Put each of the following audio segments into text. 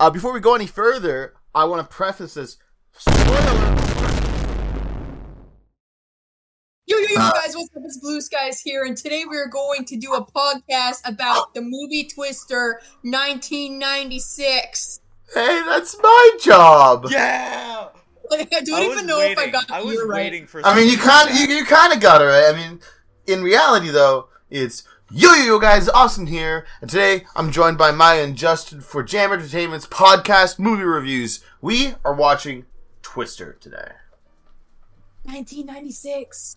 Uh, before we go any further, I want to preface this. Spoiler. Yo, yo, yo, guys, what's up? It's Blue Skies here, and today we're going to do a podcast about the movie Twister 1996. Hey, that's my job. Yeah. Like, I don't I even was know if I waiting. got the I was year right. waiting for. I mean, you kind to you, you kind of got it right. I mean, in reality, though, it's yo yo yo guys, Austin here, and today I'm joined by Maya and Justin for Jam Entertainment's podcast movie reviews. We are watching Twister today. 1996.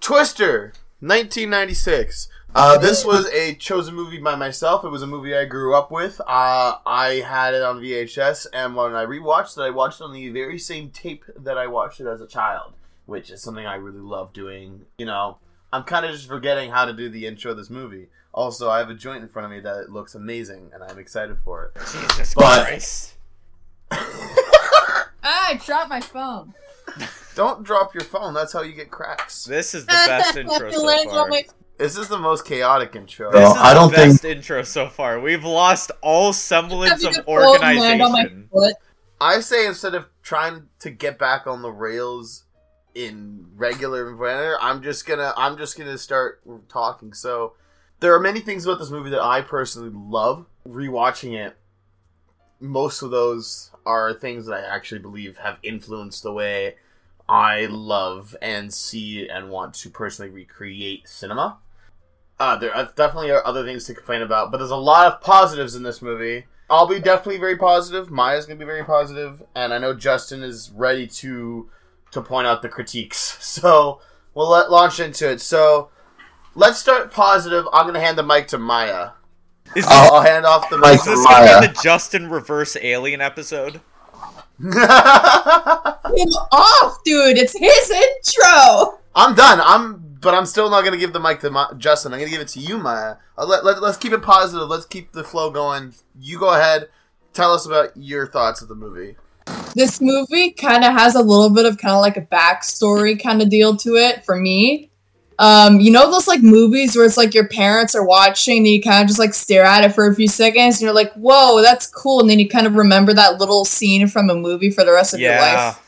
Twister, 1996. Uh, this was a chosen movie by myself. It was a movie I grew up with. Uh, I had it on VHS, and when I rewatched it, I watched it on the very same tape that I watched it as a child, which is something I really love doing. You know, I'm kind of just forgetting how to do the intro of this movie. Also, I have a joint in front of me that looks amazing, and I'm excited for it. Jesus But- Christ. Ah, I dropped my phone. Don't drop your phone. That's how you get cracks. This is the best intro so far. my- This is the most chaotic intro. This Well, is I the don't think- best intro so far. We've lost all semblance of a on my organization. foot. I say instead of trying to get back on the rails in regular manner, I'm just gonna I'm just gonna start talking. So there are many things about this movie that I personally love. Rewatching it, most of those are things that I actually believe have influenced the way I love and see and want to personally recreate cinema. Uh, there are definitely are other things to complain about, but there's a lot of positives in this movie. I'll be definitely very positive. Maya's gonna be very positive, and I know Justin is ready to to point out the critiques. So we'll let launch into it. So let's start positive. I'm gonna hand the mic to Maya. Is this, I'll hand off the mic. is this Maya. gonna be the Justin reverse alien episode? Him off, dude. It's his intro. I'm done. I'm, but I'm still not gonna give the mic to Ma- Justin. I'm gonna give it to you, Maya. Uh, let, let, let's keep it positive. Let's keep the flow going. You go ahead. Tell us about your thoughts of the movie. This movie kind of has a little bit of kind of like a backstory kind of deal to it for me. Um, you know those like movies where it's like your parents are watching and you kind of just like stare at it for a few seconds and you're like, "Whoa, that's cool," and then you kind of remember that little scene from a movie for the rest of your life.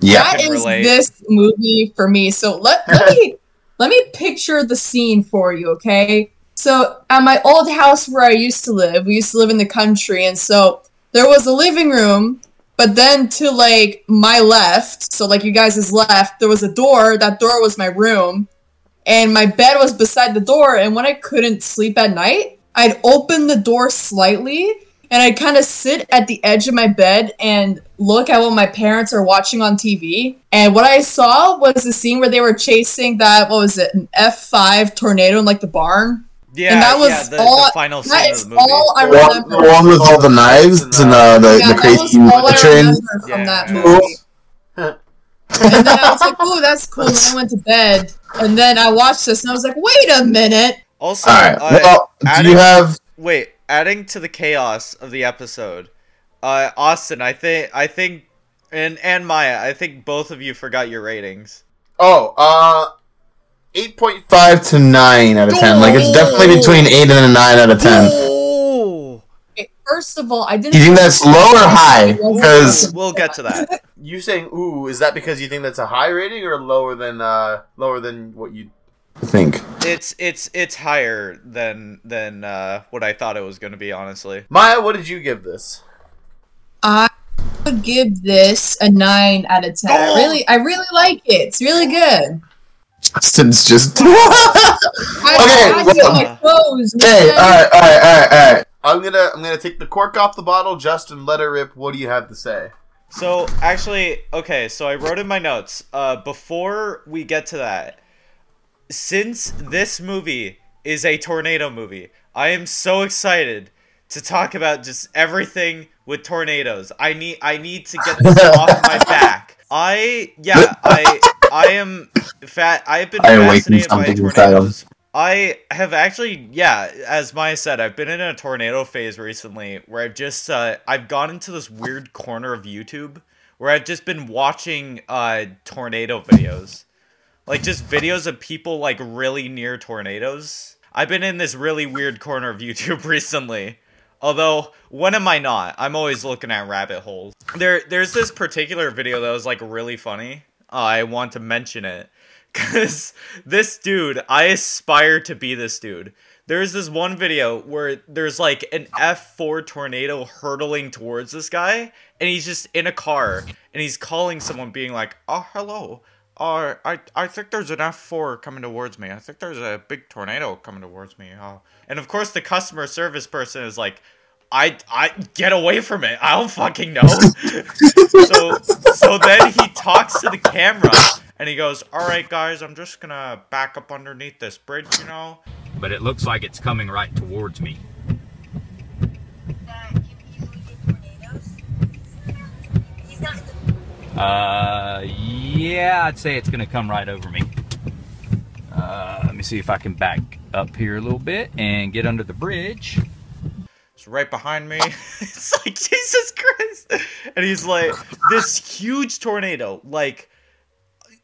Yeah. That can is relate. this movie for me. So let let me let me picture the scene for you, okay? So at my old house where I used to live, we used to live in the country, and so there was a living room, but then to like my left, so like you guys' left, there was a door. That door was my room, and my bed was beside the door. And when I couldn't sleep at night, I'd open the door slightly and I'd kind of sit at the edge of my bed and look at what my parents are watching on TV. And what I saw was the scene where they were chasing that, what was it, an F5 tornado in like the barn. Yeah, And that was yeah, the, all- the final that scene of the movie. all I The one, remember. the one with all the knives and uh, the, yeah, the that crazy was all I train. from Yeah. that movie. and then I was like, "Ooh, that's cool." And I went to bed, and then I watched this, and I was like, "Wait a minute!" Also, All right. uh, Well, do you have? wait, adding to the chaos of the episode, uh, Austin, I think, I think, and and Maya, I think both of you forgot your ratings. Oh, uh, eight point Five to nine out of ten. Like it's definitely between eight and a nine out of ten. Oh, Okay, first of all, I didn't. Do you think that's low or high? Because we'll get to that. You saying ooh? Is that because you think that's a high rating or lower than uh lower than what you? Think It's it's it's higher than than uh, what I thought it was going to be. Honestly, Maya, what did you give this? I would give this a nine out of ten. I really, I really like it. It's really good. Justin's just. okay. Well, clothes, okay. All right. All right. All right. All right. I'm gonna I'm gonna take the cork off the bottle. Justin, let it rip. What do you have to say? so actually, okay, so I wrote in my notes. Uh, before we get to that, since this movie is a tornado movie, I am so excited to talk about just everything with tornadoes. I need I need to get this off my back. I yeah, I I am fat I've been I fascinated by something inside him. tornadoes. I have actually yeah, as Maya said, I've been in a tornado phase recently where I've just uh I've gone into this weird corner of YouTube where I've just been watching uh tornado videos. Like just videos of people like really near tornadoes. I've been in this really weird corner of YouTube recently. Although, when am I not? I'm always looking at rabbit holes. There, there's this particular video that was like really funny. I want to mention it because this dude, I aspire to be this dude. There's this one video where there's like an F4 tornado hurtling towards this guy, and he's just in a car, and he's calling someone, being like, "Oh, hello." Uh, I I think there's an F4 coming towards me. I think there's a big tornado coming towards me. Uh, and of course, the customer service person is like, I I get away from it. I don't fucking know. so so then he talks to the camera and he goes, "All right, guys, I'm just gonna back up underneath this bridge, you know." but it looks like it's coming right towards me. Uh, yeah, I'd say it's gonna come right over me. Uh, let me see if I can back up here a little bit and get under the bridge. It's right behind me. it's like Jesus Christ, and he's like this huge tornado, like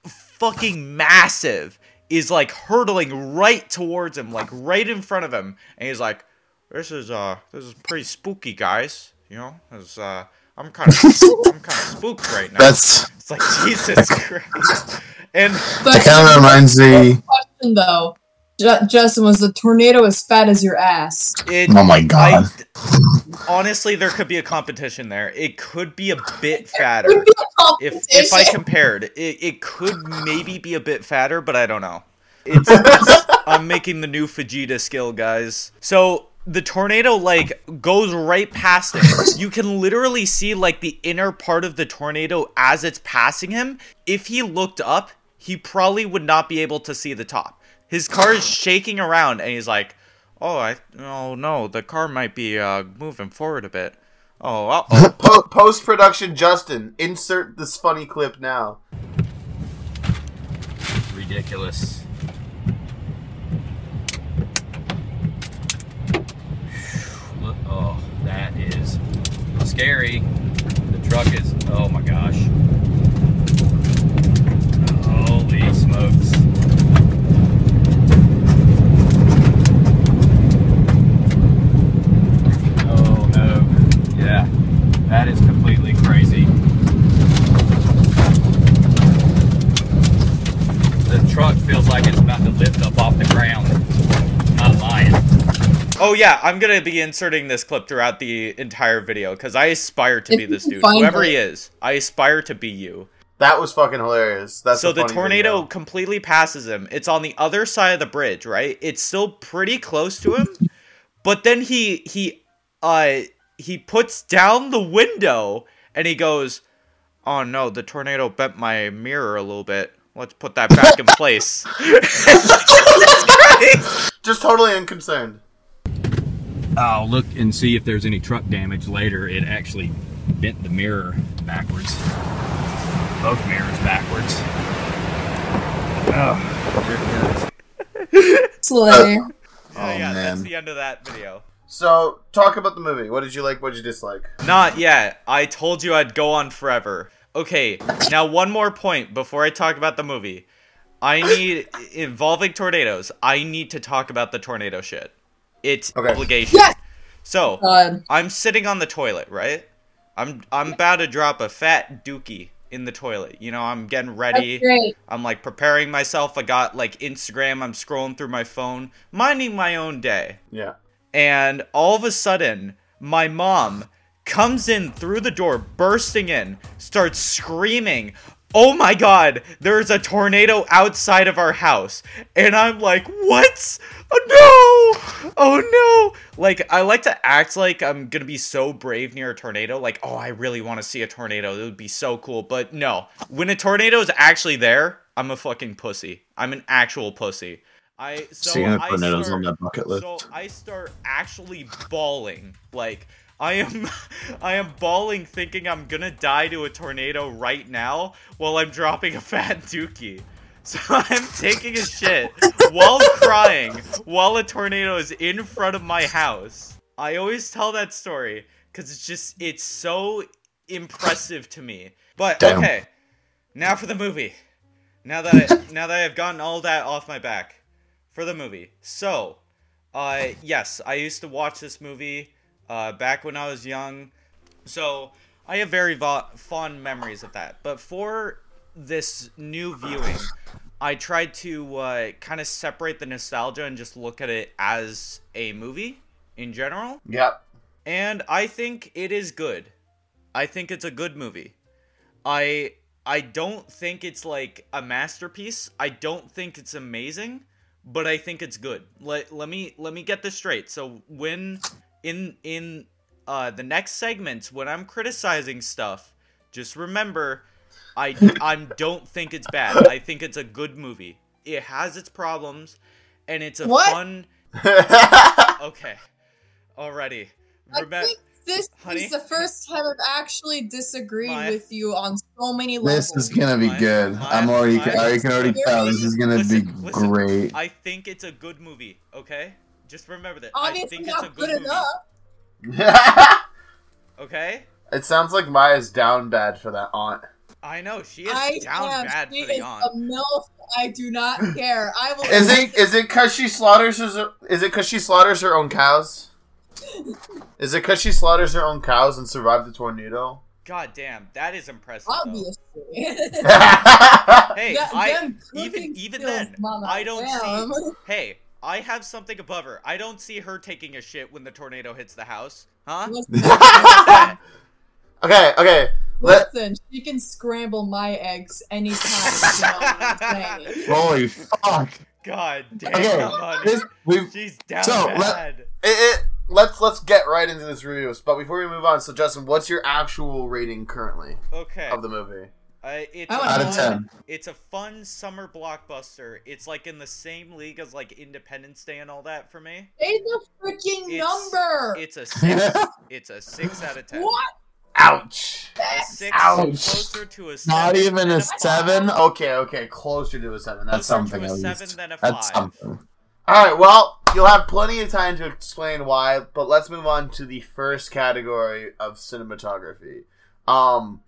fucking massive, is like hurtling right towards him, like right in front of him, and he's like, "This is uh, this is pretty spooky, guys. You know, 'cause, uh, I'm kind of, I'm kind of spooked right now." That's It's like Jesus Christ, and But that kind of reminds me. question though, Ju- Justin, was the tornado as fat as your ass? it. Oh my god. I, honestly, there could be a competition there. It could be a bit fatter. Would be a if if I compared, it, it could maybe be a bit fatter, but I don't know. It's, it's I'm making the new Vegeta skill, guys. So the tornado like goes right past him. You can literally see like the inner part of the tornado as it's passing him. If he looked up, he probably would not be able to see the top. His car is shaking around, and he's like, "Oh, I oh no, the car might be uh moving forward a bit." Oh, uh-oh. Po- Post production, Justin, insert this funny clip now. Ridiculous. Oh, that is scary. The truck is, oh my gosh. Holy smokes. Oh no. Yeah, that is completely crazy. The truck feels like it's about to lift up off the ground. Not lying. Oh yeah, I'm gonna be inserting this clip throughout the entire video because I aspire to If be this dude, whoever it. he is. I aspire to be you. That was fucking hilarious. That's so the tornado video. completely passes him. It's on the other side of the bridge, right? It's still pretty close to him, but then he he uh he puts down the window and he goes, "Oh no, the tornado bent my mirror a little bit. Let's put that back in place." Just totally unconcerned. I'll look and see if there's any truck damage later. It actually bent the mirror backwards. Both mirrors backwards. Oh, Slay. Oh, yeah, that's the end of that video. So, talk about the movie. What did you like? What did you dislike? Not yet. I told you I'd go on forever. Okay, now one more point before I talk about the movie. I need involving tornadoes. I need to talk about the tornado shit. It's Okay. obligation. Yes! So God. I'm sitting on the toilet, right? I'm I'm about to drop a fat dookie in the toilet. You know, I'm getting ready. That's great. I'm like preparing myself. I got like Instagram. I'm scrolling through my phone, minding my own day Yeah. And all of a sudden my mom comes in through the door bursting in starts screaming oh my god there's a tornado outside of our house. And i'm like what? Oh no! Oh no! Like i like to act like i'm gonna be so brave near a tornado like oh i really want to see a tornado. It would be so cool. But no when a tornado is actually there i'm a fucking pussy. I'm an actual pussy i so the I tornadoes start- on that bucket list. so I start actually bawling. Like I am I am bawling thinking I'm gonna die to a tornado right now while I'm dropping a fat dookie. So I'm taking a shit while crying while a tornado is in front of my house. I always tell that story because it's just it's so impressive to me. But Damn. okay, now for the movie. Now that I, now that I've gotten all that off my back, for the movie. So, uh, yes, I used to watch this movie uh, back when I was young. So I have very vo- fond memories of that. But for this new viewing, I tried to uh, kind of separate the nostalgia and just look at it as a movie in general. Yep. And I think it is good. I think it's a good movie. I I don't think it's like a masterpiece. I don't think it's amazing, but I think it's good. Let, let me let me get this straight. So when in in uh the next segments when I'm criticizing stuff, just remember I I don't think it's bad. I think it's a good movie. It has its problems and it's a What? fun Okay. Already. I Remember think this Honey? is the first time I've actually disagreed My- with you on so many levels. This is gonna be good. my- I'm already. my- I can already tell this is gonna be Listen, listen. great. I think it's a good movie, okay? Just remember that. Obviously I think it's a not good, good movie. enough. Okay? it sounds like Maya's down bad for that aunt. I know, she is I down am. bad she for the is aunt. a milf. I do not care. I will. Is it is it cause she slaughters her is it cause she slaughters her own cows? Is it cause she slaughters her own cows and survived the tornado? God damn, that is impressive. Obviously. Hey, That- I even even skills, then, mama, I don't damn. see. Hey, I have something above her. I don't see her taking a shit when the tornado hits the house, huh? Listen, okay, okay. Let listen, she can scramble my eggs anytime. you know what I'm saying? Holy fuck! God damn, Okay, honey. this we've She's down So, let- bad. it, it, let's let's get right into this review. But before we move on, so Justin, what's your actual rating currently Okay, of the movie? uh, it's I a out of ten. It's a fun summer blockbuster. It's like in the same league as like Independence Day and all that for me. Say the freaking It's- number. It's a six. it's a six out of ten. What? Ouch. A six Ouch. closer to a seven. Not even a seven. Okay, okay, closer to a seven. That's That's Closer something to at a least. seven than a That's something. All right, well, you'll have plenty of time to explain why, but let's move on to the first category of cinematography. Um,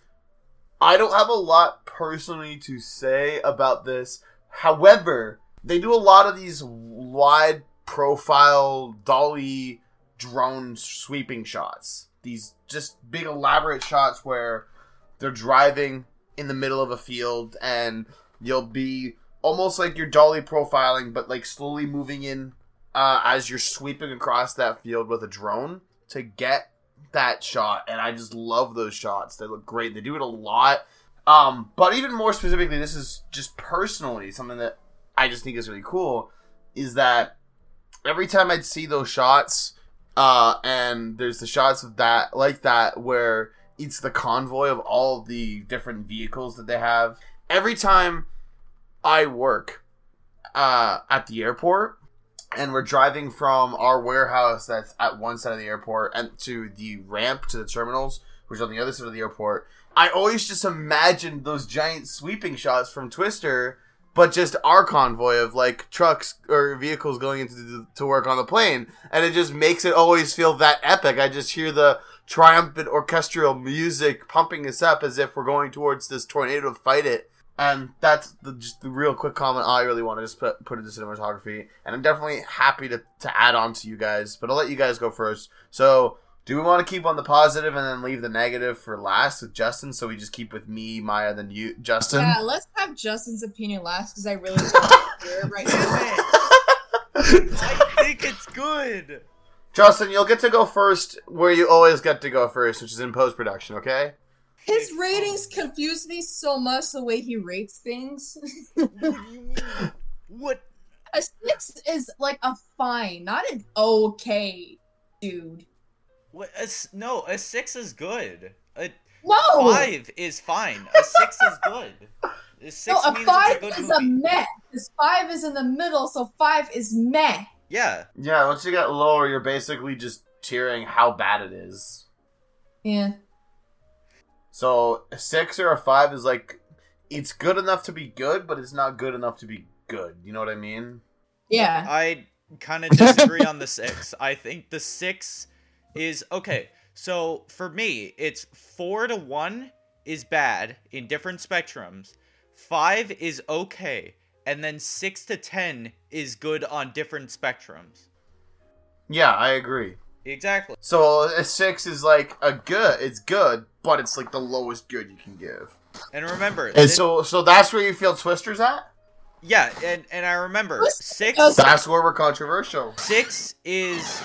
I don't have a lot personally to say about this. However, they do a lot of these wide profile dolly drone sweeping shots. These just big elaborate shots where they're driving in the middle of a field and you'll be almost like you're dolly profiling, but like slowly moving in uh, as you're sweeping across that field with a drone to get that shot. And I just love those shots. They look great. They do it a lot. Um, but even more specifically, this is just personally something that I just think is really cool. Is that every time I'd see those shots, uh, and there's the shots of that like that where it's the convoy of all the different vehicles that they have. Every time I work uh, at the airport, and we're driving from our warehouse that's at one side of the airport and to the ramp to the terminals, which is on the other side of the airport. I always just imagined those giant sweeping shots from Twister, but just our convoy of like trucks or vehicles going into to work on the plane, and it just makes it always feel that epic. I just hear the triumphant orchestral music pumping us up as if we're going towards this tornado to fight it. And that's the, just the real quick comment I really want to just put, put into cinematography. And I'm definitely happy to, to add on to you guys, but I'll let you guys go first. So, do we want to keep on the positive and then leave the negative for last with Justin? So we just keep with me, Maya, then you, Justin? Yeah, let's have Justin's opinion last because I really don't want to hear it right now. I think it's good. Justin, you'll get to go first where you always get to go first, which is in post production, okay? His ratings confuse me so much the way he rates things. What do you mean? What? a six is like a fine, not an okay, dude. What? A, s- no, a six is good. A No, five is fine. A six is good. A six no, a five it's a good is a meh. This five is in the middle, so five is meh. Yeah. Yeah, once you get lower, you're basically just cheering how bad it is. Yeah. So a six or a five is like it's good enough to be good, but it's not good enough to be good. You know what I mean? Yeah. I kind of disagree on the six. I think the six is okay. So for me, it's four to one is bad in different spectrums. Five is okay, and then six to ten is good on different spectrums. Yeah, I agree. Exactly. So a six is like a good. It's good, but it's like the lowest good you can give. And remember, It's- thi- So so that's where you feel Twister's at. yeah, and and I remember What's- six. That's where we're controversial. Six is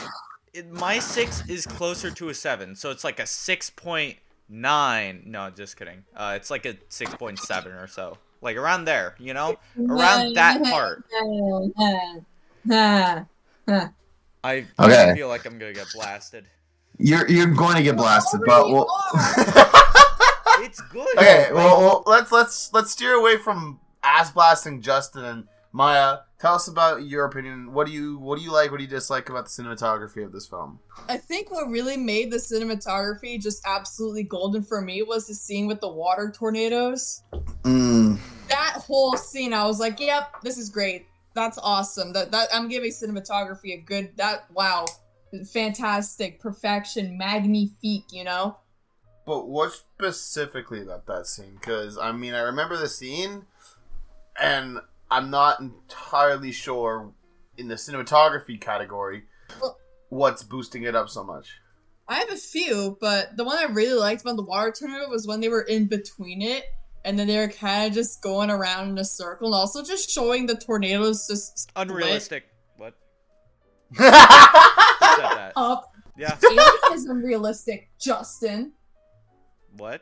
it- my six is closer to a seven, so it's like a six point nine. No, just kidding. Uh, it's like a six point seven or so, like around there. You know, around that part. I Okay. feel like I'm gonna get blasted. You're you're going to get blasted, but well, It's good. Okay, well, well, let's let's let's steer away from ass blasting Justin and Maya. Tell us about your opinion. What do you what do you like? What do you dislike about the cinematography of this film? I think what really made the cinematography just absolutely golden for me was the scene with the water tornadoes. mm, That whole scene, I was like, "Yep, this is great. That's awesome." That that I'm giving cinematography a good. That wow, fantastic, perfection, magnifique. You know. But what specifically about that scene? Because I mean, I remember the scene, and I'm not entirely sure in the cinematography category Well- what's boosting it up so much. I have a few, but the one I really liked about the water tornado was when they were in between it, and then they were kind of just going around in a circle, and also just showing the tornadoes just split Unrealistic. What? Who up. Yeah. Alien is unrealistic, Justin. What?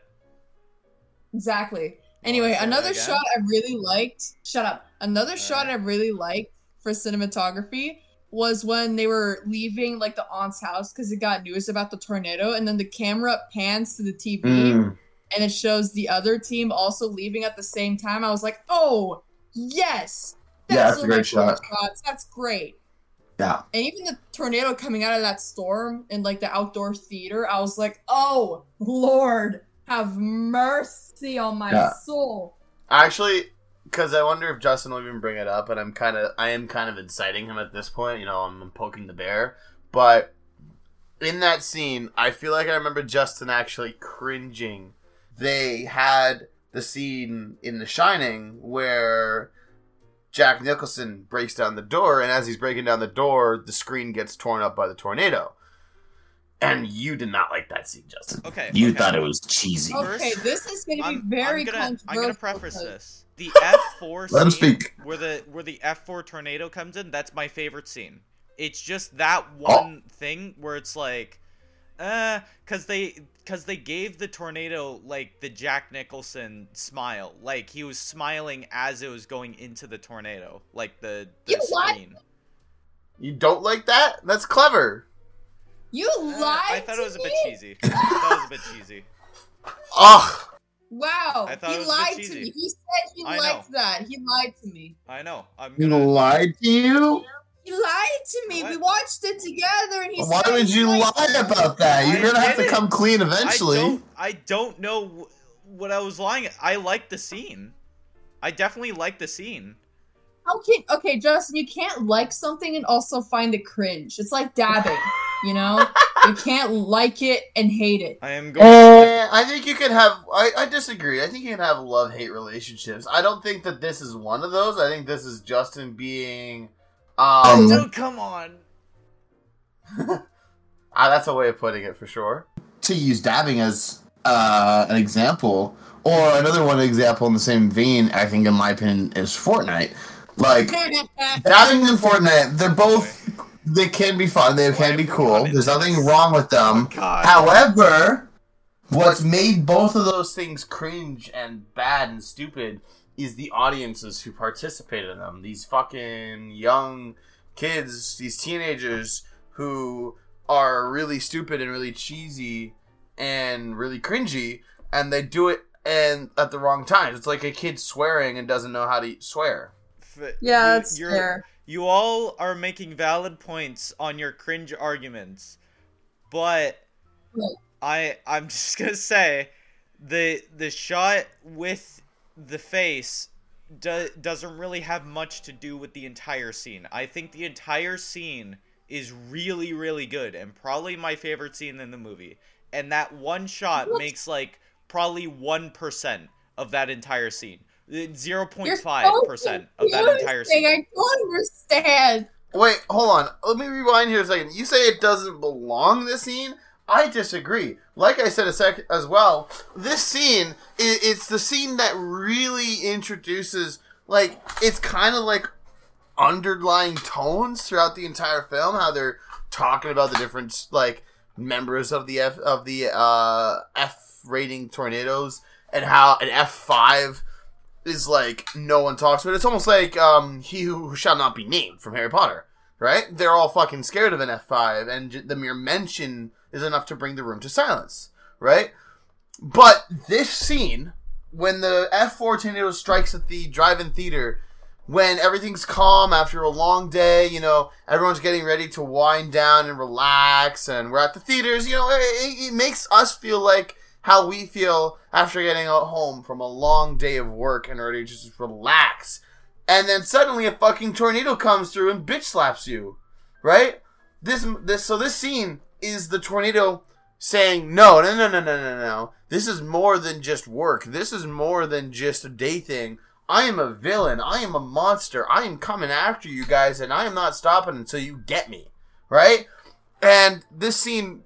Exactly. Anyway, say another shot I really liked. Shut up. Another shot Alright. I really liked for cinematography was when they were leaving like the aunt's house because it got news about the tornado, and then the camera pans to the TV mm, and it shows the other team also leaving at the same time. I was like, oh yes, Yeah, that's a great shot. shots. That's great. yeah. And even the tornado coming out of that storm in like the outdoor theater, I was like, oh Lord, have mercy on my Yeah. soul. Actually, because I wonder if Justin will even bring it up, and I'm kind of, I am kind of inciting him at this point. You know, I'm poking the bear. But in that scene, I feel like I remember Justin actually cringing. They had the scene in The Shining where Jack Nicholson breaks down the door, and as he's breaking down the door, the screen gets torn up by the tornado. And you did not like that scene, Justin. Okay. You okay. thought it was cheesy. Okay, this is going to be I'm, very I'm gonna, I'm gonna preface because- this. The F four Let him speak. where the where the F four tornado comes in. That's my favorite scene. It's just that Oh. one thing where it's like, uh, cause they cause they gave the tornado like the Jack Nicholson smile. Like he was smiling as it was going into the tornado, like the the You what? screen. You don't like that? That's clever. You Uh, lied. I thought it was a bit cheesy. I thought it was a bit cheesy. Ugh. Wow, I thought he it was a bit lied to cheesy. me. He said he I know. liked that. He lied to me. I know. I'm gonna. lied to you? He lied to me. We watched it together, and he Why said would you lie it. about that? You're I gonna have to didn't. come clean I eventually. don't. I don't know what I was lying. I like the scene. I definitely like the scene. How can okay, Justin? You can't like something and also find it cringe. It's like dabbing, you know. you can't like it and hate it. I am going. Eh, I think you can have. I, I disagree. I think you can have love hate relationships. I don't think that this is one of those. I think this is Justin being. Um, oh, come on. ah, that's a way of putting it for sure. to use dabbing as uh, an example, or another one example in the same vein, I think, in my opinion, is Fortnite. Like dabbing and Fortnite, they're both they can be fun, they can be cool. There's nothing wrong with them. God. However, What's made both of those things cringe and bad and stupid is the audiences who participated in them. These fucking young kids, these teenagers who are really stupid and really cheesy and really cringy, and they do it and at the wrong times. It's like a kid swearing and doesn't know how to swear. F- Yeah, you- that's you're- fair. You all are making valid points on your cringe arguments, but I I'm just gonna say the the shot with the face do, doesn't really have much to do with the entire scene. I think the entire scene is really really good and probably my favorite scene in the movie. And that one shot What? makes like probably 1% of that entire scene. 0.5% so of that entire scene. I don't understand. Wait, hold on. Let me rewind here a second. You say it doesn't belong this scene. I disagree. Like I said a sec as well, this scene i it's the scene that really introduces like it's kind of like underlying tones throughout the entire film. How they're talking about the different like members of the F of the uh, F rating tornadoes and how an F five is like no one talks about. it. It's almost like um, he who shall not be named from Harry Potter, right? They're all fucking scared of an F five, and the mere mention is enough to bring the room to silence, right? But this scene, when the F four tornado strikes at the drive-in theater, when everything's calm after a long day, you know, everyone's getting ready to wind down and relax, and we're at the theaters, you know, it, it makes us feel like how we feel after getting home from a long day of work and ready to just relax. And then suddenly a fucking tornado comes through and bitch slaps you, right? This, this, so this scene is the tornado saying, no, no, no, no, no, no, no. This is more than just work. This is more than just a day thing. I am a villain. I am a monster. I am coming after you guys, and I am not stopping until you get me. Right? And this scene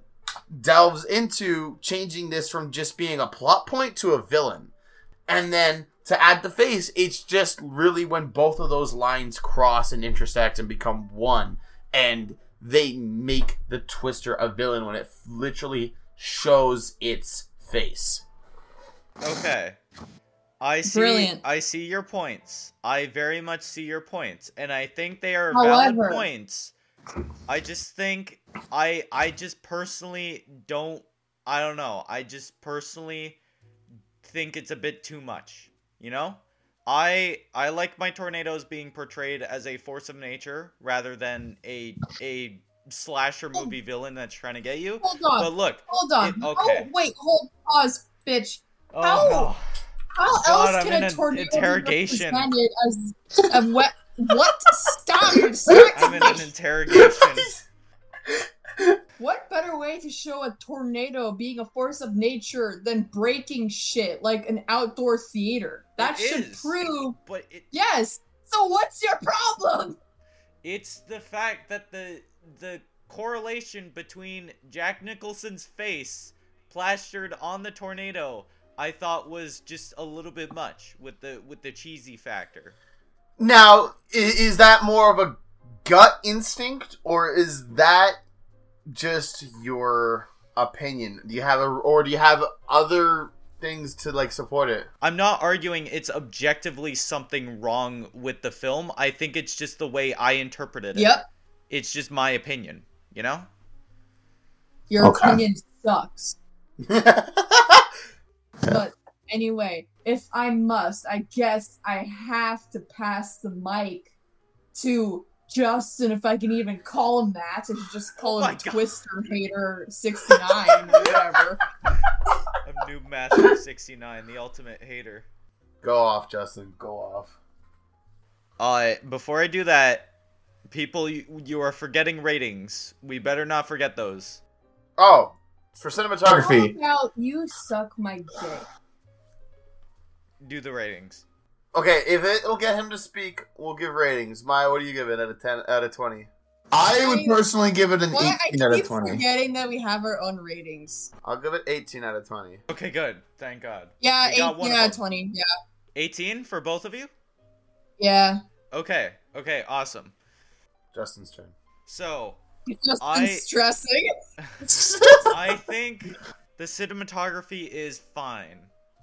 delves into changing this from just being a plot point to a villain. And then to add the face, it's just really when both of those lines cross and intersect and become one. And they make the Twister a villain when it literally shows its face. Okay. I see Brilliant. I see your points. I very much see your points and I think they are valid However- points. I just think I I just personally don't I don't know. I just personally think it's a bit too much, you know? I I like my tornadoes being portrayed as a force of nature rather than a a slasher movie villain that's trying to get you. Hold on. But look, hold on. it- oh, okay. Oh, wait, hold, pause, bitch. oh How? no. How God, else I'm can a tornado interrogation. be represented as a what? What? Stop! Distracting I'm in an interrogation. What better way to show a tornado being a force of nature than breaking shit like an outdoor theater? That It should is. prove. But it, Yes. So what's your problem? it's the fact that the the correlation between Jack Nicholson's face plastered on the tornado I thought was just a little bit much with the with the cheesy factor. Now, i- is that more of a gut instinct, or is that just your opinion? Do you have a, or do you have other things to like support it? I'm not arguing it's objectively something wrong with the film. I think it's just the way I interpreted it. Yep. It's just my opinion, you know? Your Okay. opinion sucks. But anyway, if I must, I guess I have to pass the mic to Justin, if I can even call him that. I should just call Oh him God. Twister Hater 69 or whatever. I'm Noob Master 69, the ultimate hater. Go off, Justin. Go off. Uh, before I do that, people, you, you are forgetting ratings. We better not forget those. Oh, for cinematography. How about you suck my dick? Do the ratings. Okay, if it will get him to speak, we'll give ratings. Maya, what do you give it out of ten out of twenty? I would personally give it an Why I 18 out of keep 20. forgetting that we have our own ratings. I'll give it eighteen out of twenty. Okay, good. Thank God. Yeah, We got one 18 of out of them. 20. Yeah. 18 for both of you? Yeah. Okay, okay, awesome. Justin's turn. So, Just I- stressing. I think the cinematography is fine.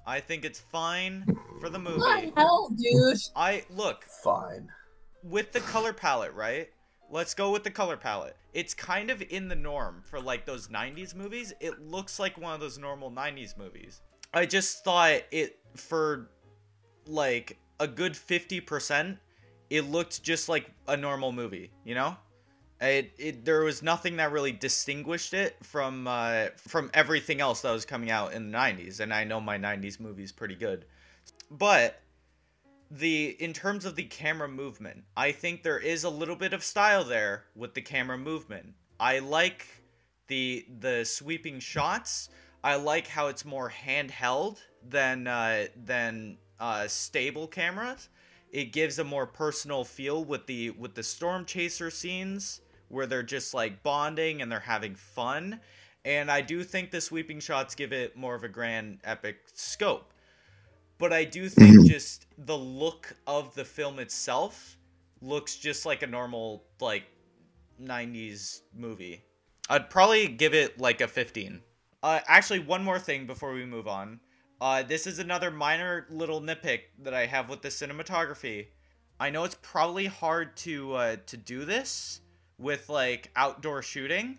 I think it's fine for the movie. What movie. the hell, dude? I look Fine. with the color palette, right? Let's go with the color palette. It's kind of in the norm for like those 90s movies. It looks like one of those normal 90s movies. I just thought it for like a good 50%, it looked just like a normal movie, you know? It, it there was nothing that really distinguished it from uh, from everything else that was coming out in the 90s and I know my 90s movies pretty good. But the in terms of the camera movement, I think there is a little bit of style there with the camera movement. I like the the sweeping shots. I like how it's more handheld than uh, than uh, stable cameras. it gives a more personal feel with the with the storm chaser scenes where they're just like bonding and they're having fun. And I do think the sweeping shots give it more of a grand epic scope. But I do think Mhm. just the look of the film itself looks just like a normal like 90s movie. I'd probably give it like a 15. Uh, actually, one more thing before we move on. Uh, this is another minor little nitpick that I have with the cinematography. I know it's probably hard to uh, to do this with like outdoor shooting,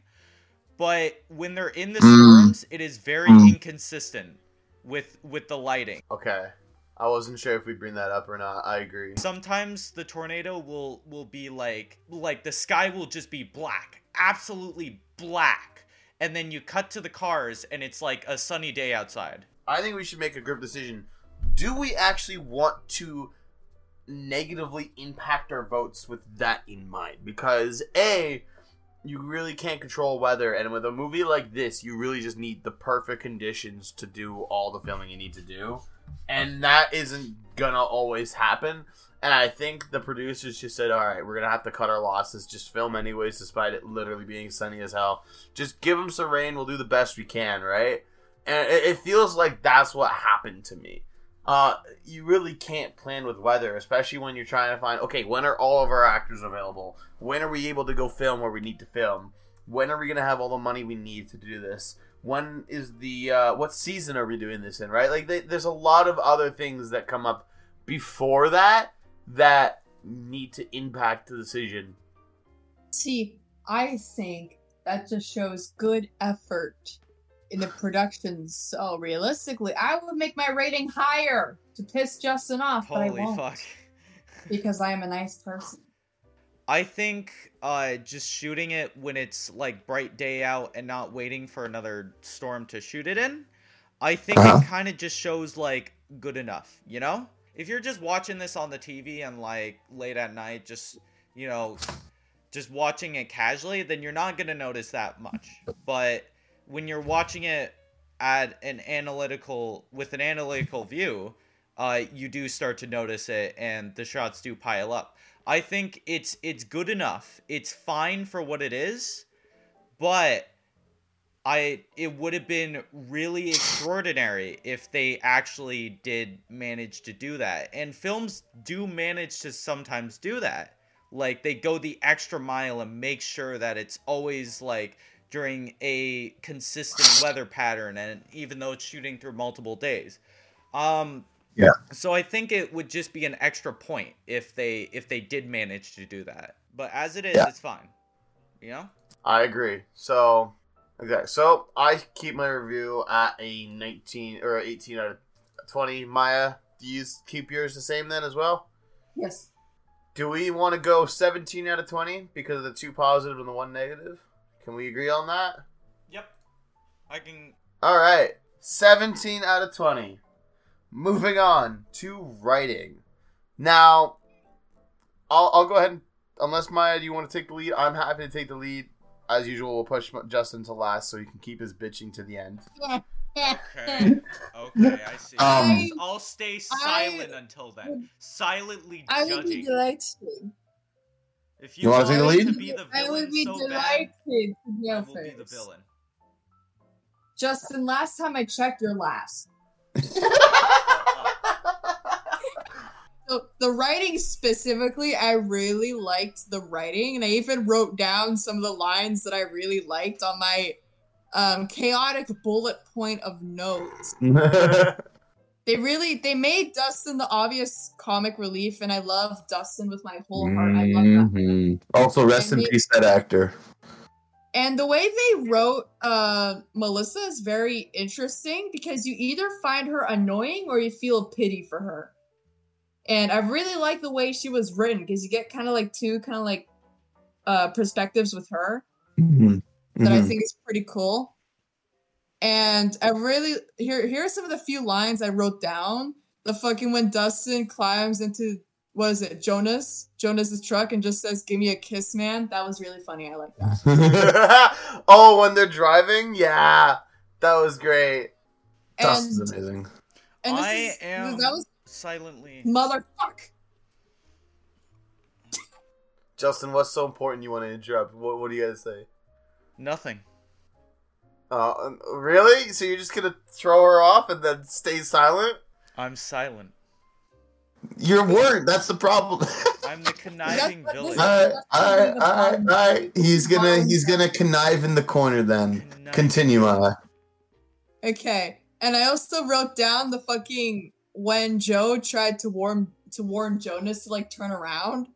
but when they're in the Mm. storms, it is very Mm. inconsistent with with the lighting. Okay. I wasn't sure if we bring that up or not. I agree. Sometimes the tornado will will be like like the sky will just be black, absolutely black, and then you cut to the cars and it's like a sunny day outside. I think we should make a group decision. Do we actually want to negatively impact our votes with that in mind? Because A, you really can't control weather, and with a movie like this, you really just need the perfect conditions to do all the filming you need to do. And that isn't gonna always happen. And I think the producers just said, all right, we're gonna have to cut our losses, just film anyways, despite it literally being sunny as hell. Just give them some rain, we'll do the best we can, right? and it, feels like that's what happened to me. Uh, you really can't plan with weather, especially when you're trying to find okay, when are all of our actors available? When are we able to go film where we need to film? When are we gonna have all the money we need to do this? When is the uh, what season are we doing this in? Right, like they, there's a lot of other things that come up before that that need to impact the decision. See, I think that just shows good effort in the production. So realistically, I would make my rating higher to piss Justin off, but I won't fuck. because I am a nice person. I think uh just shooting it when it's like bright day out and not waiting for another storm to shoot it in, I think Uh-huh. it kind of just shows like good enough, you know? If you're just watching this on the TV and like late at night just, you know, just watching it casually, then you're not going to notice that much. But when you're watching it at an analytical with an analytical view, uh, you do start to notice it, and the shots do pile up. I think it's it's good enough. It's fine for what it is, but I it would have been really extraordinary if they actually did manage to do that. And films do manage to sometimes do that. Like they go the extra mile and make sure that it's always like during a consistent weather pattern and even though it's shooting through multiple days. Um Yeah. So I think it would just be an extra point if they if they did manage to do that. But as it is, Yeah. it's fine. You know? I agree. So, okay, so I keep my review at a 19 or 18 out of 20. Maya, do you keep yours the same then as well? Yes. Do we want to go 17 out of 20 because of the two positive and the one negative? Can we agree on that? Yep. I can All right, 17 out of 20. Moving on to writing. Now, I'll, I'll go ahead and, unless Maya, do you want to take the lead? I'm happy to take the lead. As usual, we'll push Justin to last so he can keep his bitching to the end. Okay. Okay, I see. Um, I'll stay silent until then. Silently I would be delighted. If You wanna take the lead? be the I would be so delighted bad, to I will be the first. villain. Justin, last time I checked, you're last. So the writing specifically, I really liked the writing, and I even wrote down some of the lines that I really liked on my um, chaotic bullet point of notes. They really they made Dustin the obvious comic relief, and I love Dustin with my whole heart. I love that. Mhm. Also, rest I in mean- peace, that actor. And the way they wrote uh, Melissa is very interesting because you either find her annoying or you feel pity for her. And I really like the way she was written because you get kind of like two kind of like uh, perspectives with her Mhm. that I Mhm. think is pretty cool. And I really here here are some of the few lines I wrote down. The fucking when Dustin climbs into what is it, Jonas? Jonas's truck and just says, Give me a kiss, man. That was really funny. I like that. oh, when they're driving? Yeah, that was great. Dustin's and amazing. and this I is, am that was silently. motherfuck. Justin, what's so important you want to interrupt? What, what do you guys say? Nothing. Uh, really? So you're just gonna throw her off and then stay silent? I'm silent. Your word. That's the problem. I'm the conniving villain. Alright, alright, alright, alright. He's gonna he's gonna connive in the corner then. Connive. Continue, Maya. Okay, and I also wrote down the fucking when Jo tried to warn to warn Jonas to like turn around,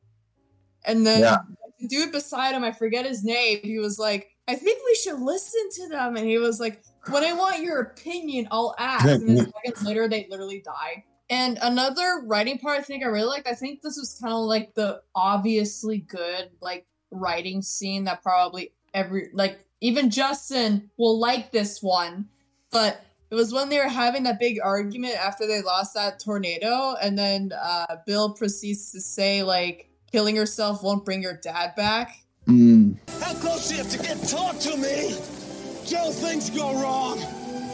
and then Yeah. the dude beside him, I forget his name, he was like, "I think we should listen to them," and he was like, "When I want your opinion, I'll ask." And then seconds later, they literally die. And another writing part I think I really liked. I think this was kind of like the obviously good like writing scene that probably every like even Justin will like this one but it was when they were having that big argument after they lost that tornado and then uh, bill proceeds to say like killing yourself won't bring your dad back Mm. How close do you have to get? Talk to me! Jo, things go wrong.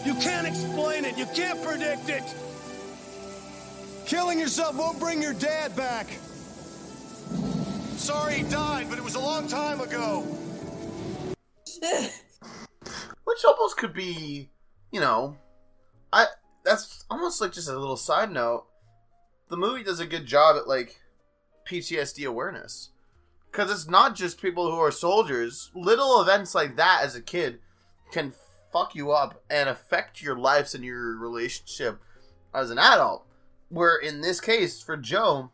You can't explain it. You can't predict it. Killing yourself won't bring your dad back. Sorry he died, but it was a long time ago. Which almost could be, you know, I. That's almost like just a little side note. The movie does a good job at like PTSD awareness, because it's not just people who are soldiers. Little events like that as a kid can fuck you up and affect your lives and your relationship as an adult. Where in this case, for Jo,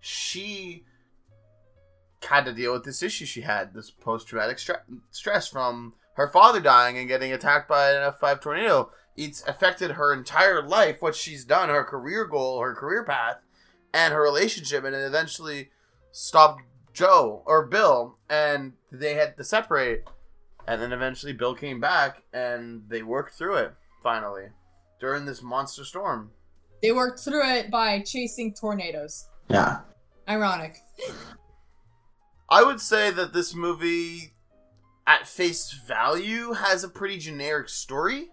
she had to deal with this issue she had this post traumatic stre- stress from her father dying and getting attacked by an F5 tornado. It's affected her entire life, what she's done, her career goal, her career path, and her relationship, and it eventually stopped Jo or Bill, and they had to separate. And then eventually Bill came back, and they worked through it finally during this monster storm. they worked through it by chasing tornadoes Yeah. ironic I would say that this movie, at face value, has a pretty generic story.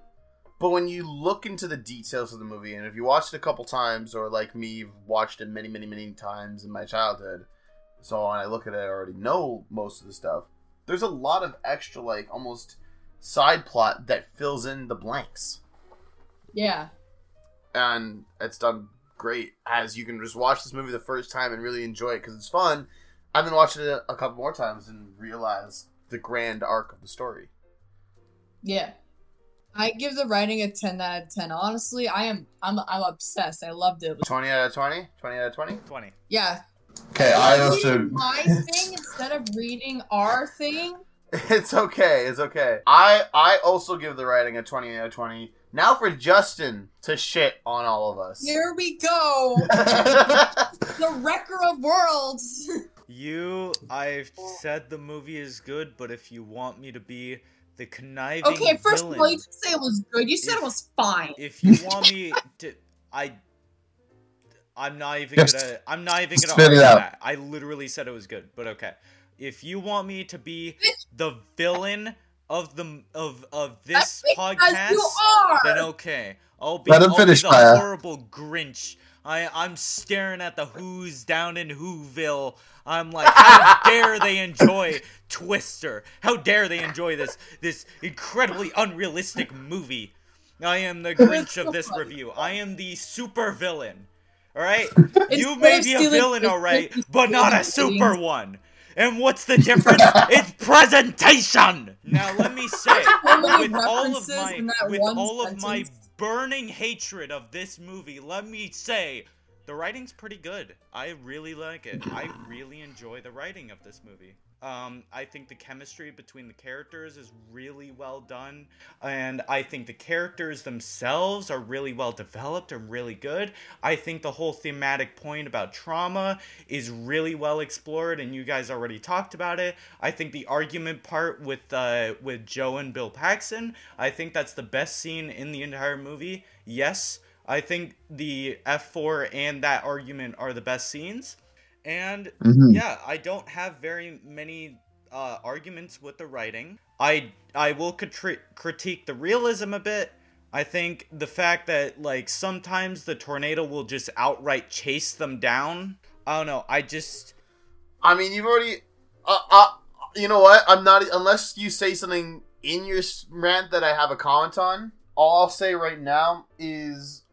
But when you look into the details of the movie, and if you watched it a couple times, or like me, you've watched it many, many, many times in my childhood, so when I look at it, I already know most of the stuff. There's a lot of extra, like almost side plot that fills in the blanks, yeah and it's done great. As you can just watch this movie the first time and really enjoy it because it's fun. I've been watching it a couple more times and realize the grand arc of the story. yeah i give the writing a 10 out of 10 honestly i am i'm, I'm obsessed i loved it 20 out of 20? 20 out of 20? 20. yeah Okay, I Reading also my thing instead of reading our thing It's okay. It's okay. I I also give the writing a 20 out of 20. Now for Justin to shit on all of us. here we go the wrecker of worlds You, I've said the movie is good, but if you want me to be the conniving okay first villain, of all you didn't say it was good you said it was fine if you want me to, I, I'm not even Just gonna, I'm not even gonna spit argue that. I literally said it was good, but okay. If you want me to be the villain of the of of this podcast, then okay. I'll be, Let him I'll finish, be the Maya. horrible Grinch. I I'm staring at the Who's down in Whoville. I'm like, how dare they enjoy Twister? How dare they enjoy this this incredibly unrealistic movie? I am the Grinch of this review. I am the super villain. All right, you may be a villain, all right, but not a super things. one. And what's the difference? it's presentation. Now let me say, with all of my with one all of my burning hatred of this movie, let me say the writing's pretty good. I really like it. I really enjoy the writing of this movie. Um, I think the chemistry between the characters is really well done, and I think the characters themselves are really well developed and really good. I think the whole thematic point about trauma is really well explored, and you guys already talked about it. I think the argument part with uh, with Jo and Bill Paxton, I think that's the best scene in the entire movie. Yes, I think the F4 and that argument are the best scenes. And Mhm. yeah, I don't have very many uh, arguments with the writing. I I will critri- critique the realism a bit. I think the fact that like sometimes the tornado will just outright chase them down. I don't know. I just I mean, you've already. Uh, uh, you know what? I'm not unless you say something in your rant that I have a comment on. All I'll say right now is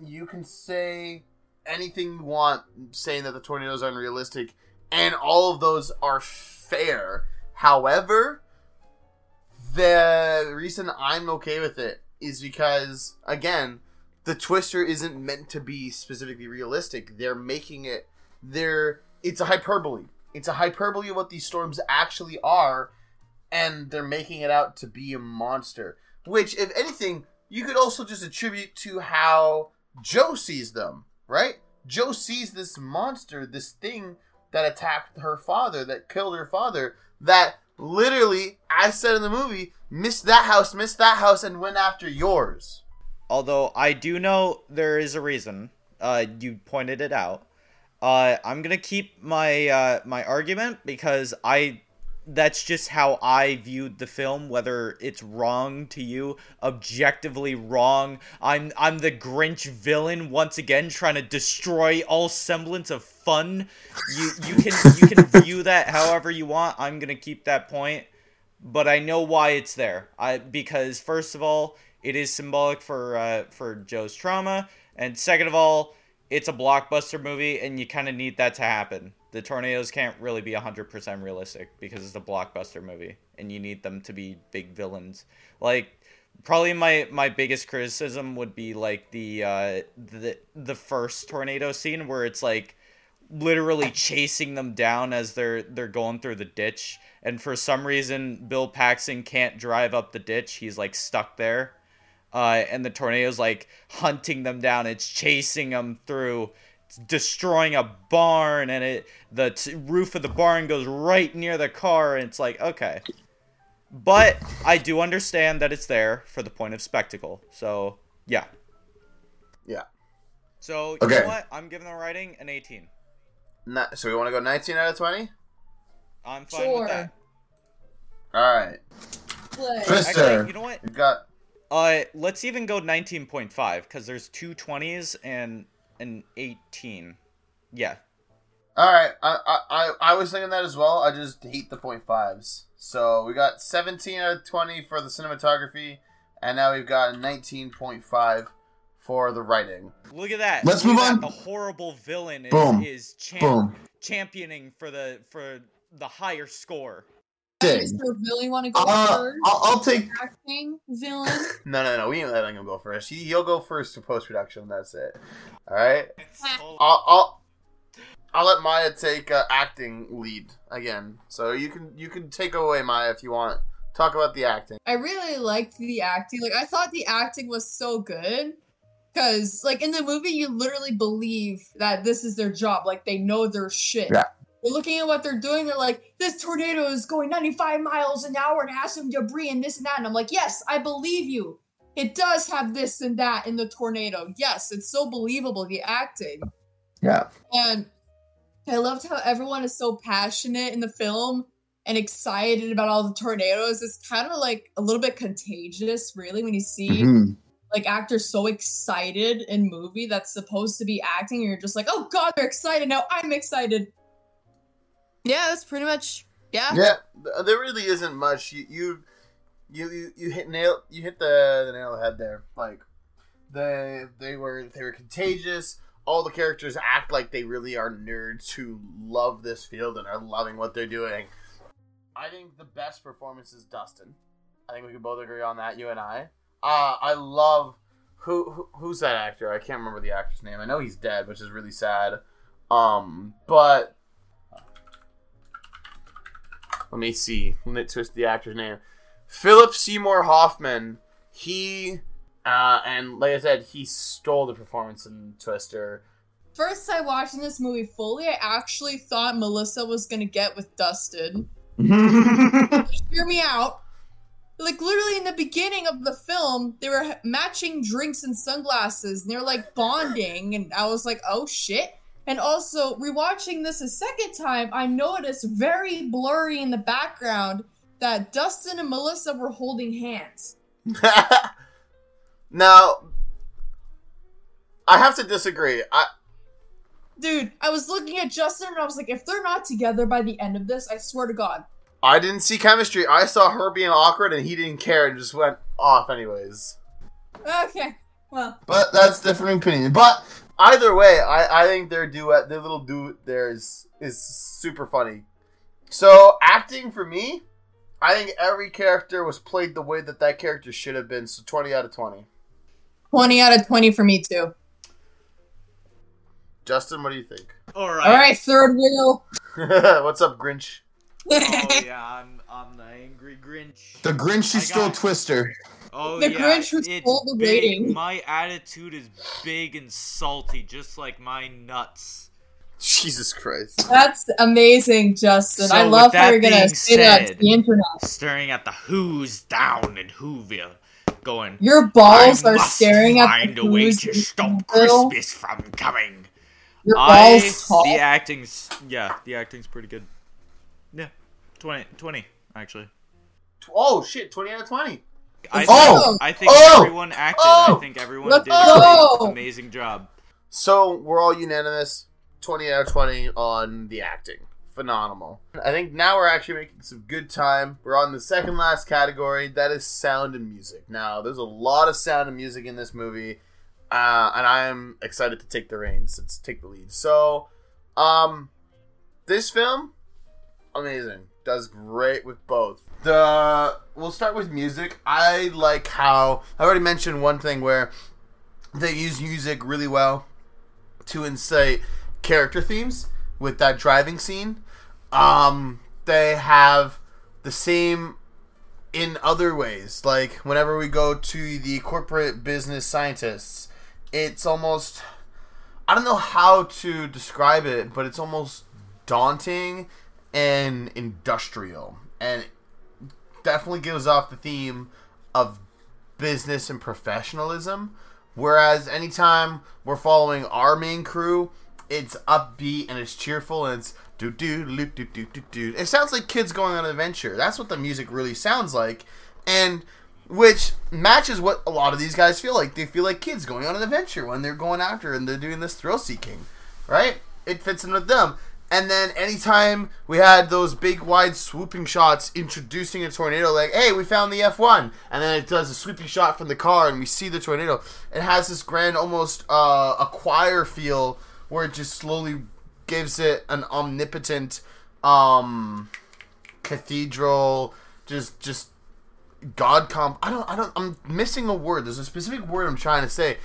you can say anything you want, saying that the tornadoes are unrealistic, and all of those are fair. However, the reason I'm okay with it is because again, the twister isn't meant to be specifically realistic. They're making it they're it's a hyperbole. It's a hyperbole of what these storms actually are, and they're making it out to be a monster. Which, if anything, you could also just attribute to how Jo sees them, right? Jo sees this monster, this thing that attacked her father, that killed her father, that literally, as said in the movie, missed that house, missed that house, and went after yours. Although I do know there is a reason. Uh, you pointed it out. Uh, I'm gonna keep my uh, my argument because I that's just how I viewed the film. Whether it's wrong to you, objectively wrong. I'm I'm the Grinch villain once again, trying to destroy all semblance of fun. You you can you can view that however you want. I'm gonna keep that point, but I know why it's there. I because first of all, it is symbolic for uh, for Jo's trauma, and second of all, it's a blockbuster movie, and you kind of need that to happen. The tornadoes can't really be 100% realistic because it's a blockbuster movie, and you need them to be big villains. Like, probably my my biggest criticism would be like the uh, the the first tornado scene where it's like literally chasing them down as they're they're going through the ditch. And for some reason Bill Paxton can't drive up the ditch. He's like stuck there. Uh, and the tornado's like hunting them down. It's chasing them through destroying a barn and it the t- roof of the barn goes right near the car and it's like okay but I do understand that it's there for the point of spectacle so yeah Yeah. so you Okay. know what I'm giving the writing an 18 Na- so we want to go 19 out of 20? I'm fine Sure. with that Alright. Play. Twister. Actually, you know what? We've got. Uh, let's even go 19.5 because there's two 20s and an 18. Yeah. Alright, I, I, I, I was thinking that as well. I just hate the point fives. So we got 17 out of 20 for the cinematography, and now we've got 19.5 for the writing. Look at that. Let's Look move on. The horrible villain is, Boom. is champ- Boom. championing for the for the higher score. Dang. Mr. Villain want to go Uh, first? I'll, I'll take. Acting villain. No, no, no, we ain't letting him go first. He, he'll go first to post production. That's it. Alright? Oh, I'll, I'll, I'll let Maya take uh, acting lead again. So you can you can take away Maya if you want. Talk about the acting. I really liked the acting. Like I thought the acting was so good. Cause like in the movie you literally believe that this is their job. Like they know their shit. Yeah. They're looking at what they're doing, they're like, this tornado is going 95 miles an hour and has some debris and this and that. And I'm like, yes, I believe you. It does have this and that in the tornado. Yes, it's so believable, the acting. Yeah. And I loved how everyone is so passionate in the film and excited about all the tornadoes. It's kind of like a little bit contagious, really, when you see Mhm. like actors so excited in movie that's supposed to be acting, and you're just like, oh god, they're excited now. I'm excited. Yeah, that's pretty much yeah. Yeah, there really isn't much. You you you you, hit nail you hit the, the nail on the head there. Like they they were they were contagious. All the characters act like they really are nerds who love this field and are loving what they're doing. I think the best performance is Dustin. I think we can both agree on that, you and I. Uh, I love who, who who's that actor? I can't remember the actor's name. I know he's dead, which is really sad. Um, but let me see. Let me twist the actor's name. Philip Seymour Hoffman. He uh, and like I said, he stole the performance in Twister. First time watching this movie fully, I actually thought Melissa was gonna get with Dustin. Hear me out. Like literally in the beginning of the film, they were matching drinks and sunglasses, and they were like bonding, and I was like, "Oh shit!" And also rewatching this a second time, I noticed very blurry in the background that Dustin and Melissa were holding hands. now, I have to disagree. I Dude, I was looking at Justin and I was like, if they're not together by the end of this, I swear to God. I didn't see chemistry. I saw her being awkward, and he didn't care and just went off anyways. Okay, well, But that's different opinion. But Either way, I, I think their duet, their little duet there is is super funny. So acting for me, I think every character was played the way that that character should have been. So twenty out of twenty. 20 out of 20 for me too. Justin, what do you think? All right. All right, third wheel. What's up, Grinch? Oh yeah, I'm I'm the angry Grinch. the Grinch is still got- Twister. Oh The yeah, Grinch who it's stole the big. rating. My attitude is big and salty, just like my nuts. Jesus Christ. That's amazing, Justin. So I love how that you're gonna being say that to the internet. Staring at the Who's down in Whoville, going. Your balls I are must staring at find the a way who's to stop Whoville. Christmas from coming. Your I balls tall. the acting's yeah, the acting's pretty good. Yeah, 20, 20 actually. Oh shit, twenty out of twenty. I Oh! think, I think Oh! everyone acted. Oh! I think everyone did go! an amazing job. So we're all unanimous. Twenty out of twenty on the acting. Phenomenal. I think now we're actually making some good time. We're on the second last category. That is sound and music. Now, there's a lot of sound and music in this movie, uh, and I am excited to take the reins. Let's take the lead. So, um, this film, amazing. Does great with both. The we'll start with music. I like how I already mentioned one thing where they use music really well to incite character themes with that driving scene. Um, they have the same in other ways. Like whenever we go to the corporate business scientists, it's almost I don't know how to describe it, but it's almost daunting and industrial, and definitely gives off the theme of business and professionalism. Whereas anytime we're following our main crew, it's upbeat and it's cheerful and it's do do do do do do do. It sounds like kids going on an adventure. That's what the music really sounds like, and which matches what a lot of these guys feel like. They feel like kids going on an adventure when they're going after and they're doing this thrill seeking, right? It fits in with them. And then anytime we had those big wide swooping shots introducing a tornado, like, hey, we found the F1, and then it does a sweeping shot from the car and we see the tornado. It has this grand, almost uh, a choir feel where it just slowly gives it an omnipotent um, cathedral, just just god comp. I don't I don't I'm missing a word. There's a specific word I'm trying to say.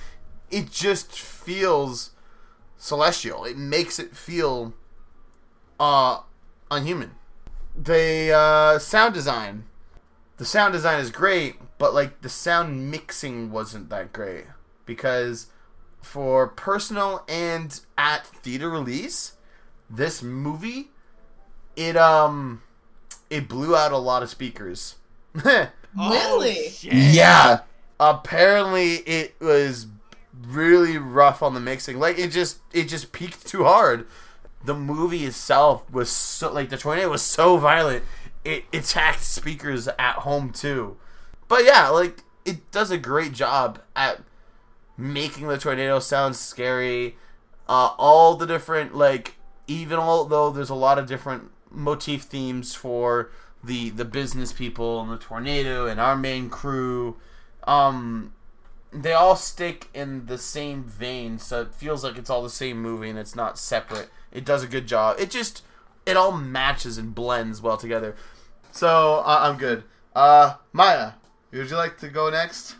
It just feels celestial. It makes it feel uh unhuman. The uh sound design. The sound design is great, but like the sound mixing wasn't that great because for personal and at theater release, this movie it um it blew out a lot of speakers. Really? Oh. Yeah. apparently it was really rough on the mixing like it just it just peaked too hard the movie itself was so like the tornado was so violent it attacked speakers at home too. But yeah like it does a great job at making the tornado sound scary. Uh, all the different like even although there's a lot of different motif themes for the the business people and the tornado and our main crew um they all stick in the same vein so it feels like it's all the same movie and it's not separate it does a good job it just it all matches and blends well together so uh, i'm good uh maya would you like to go next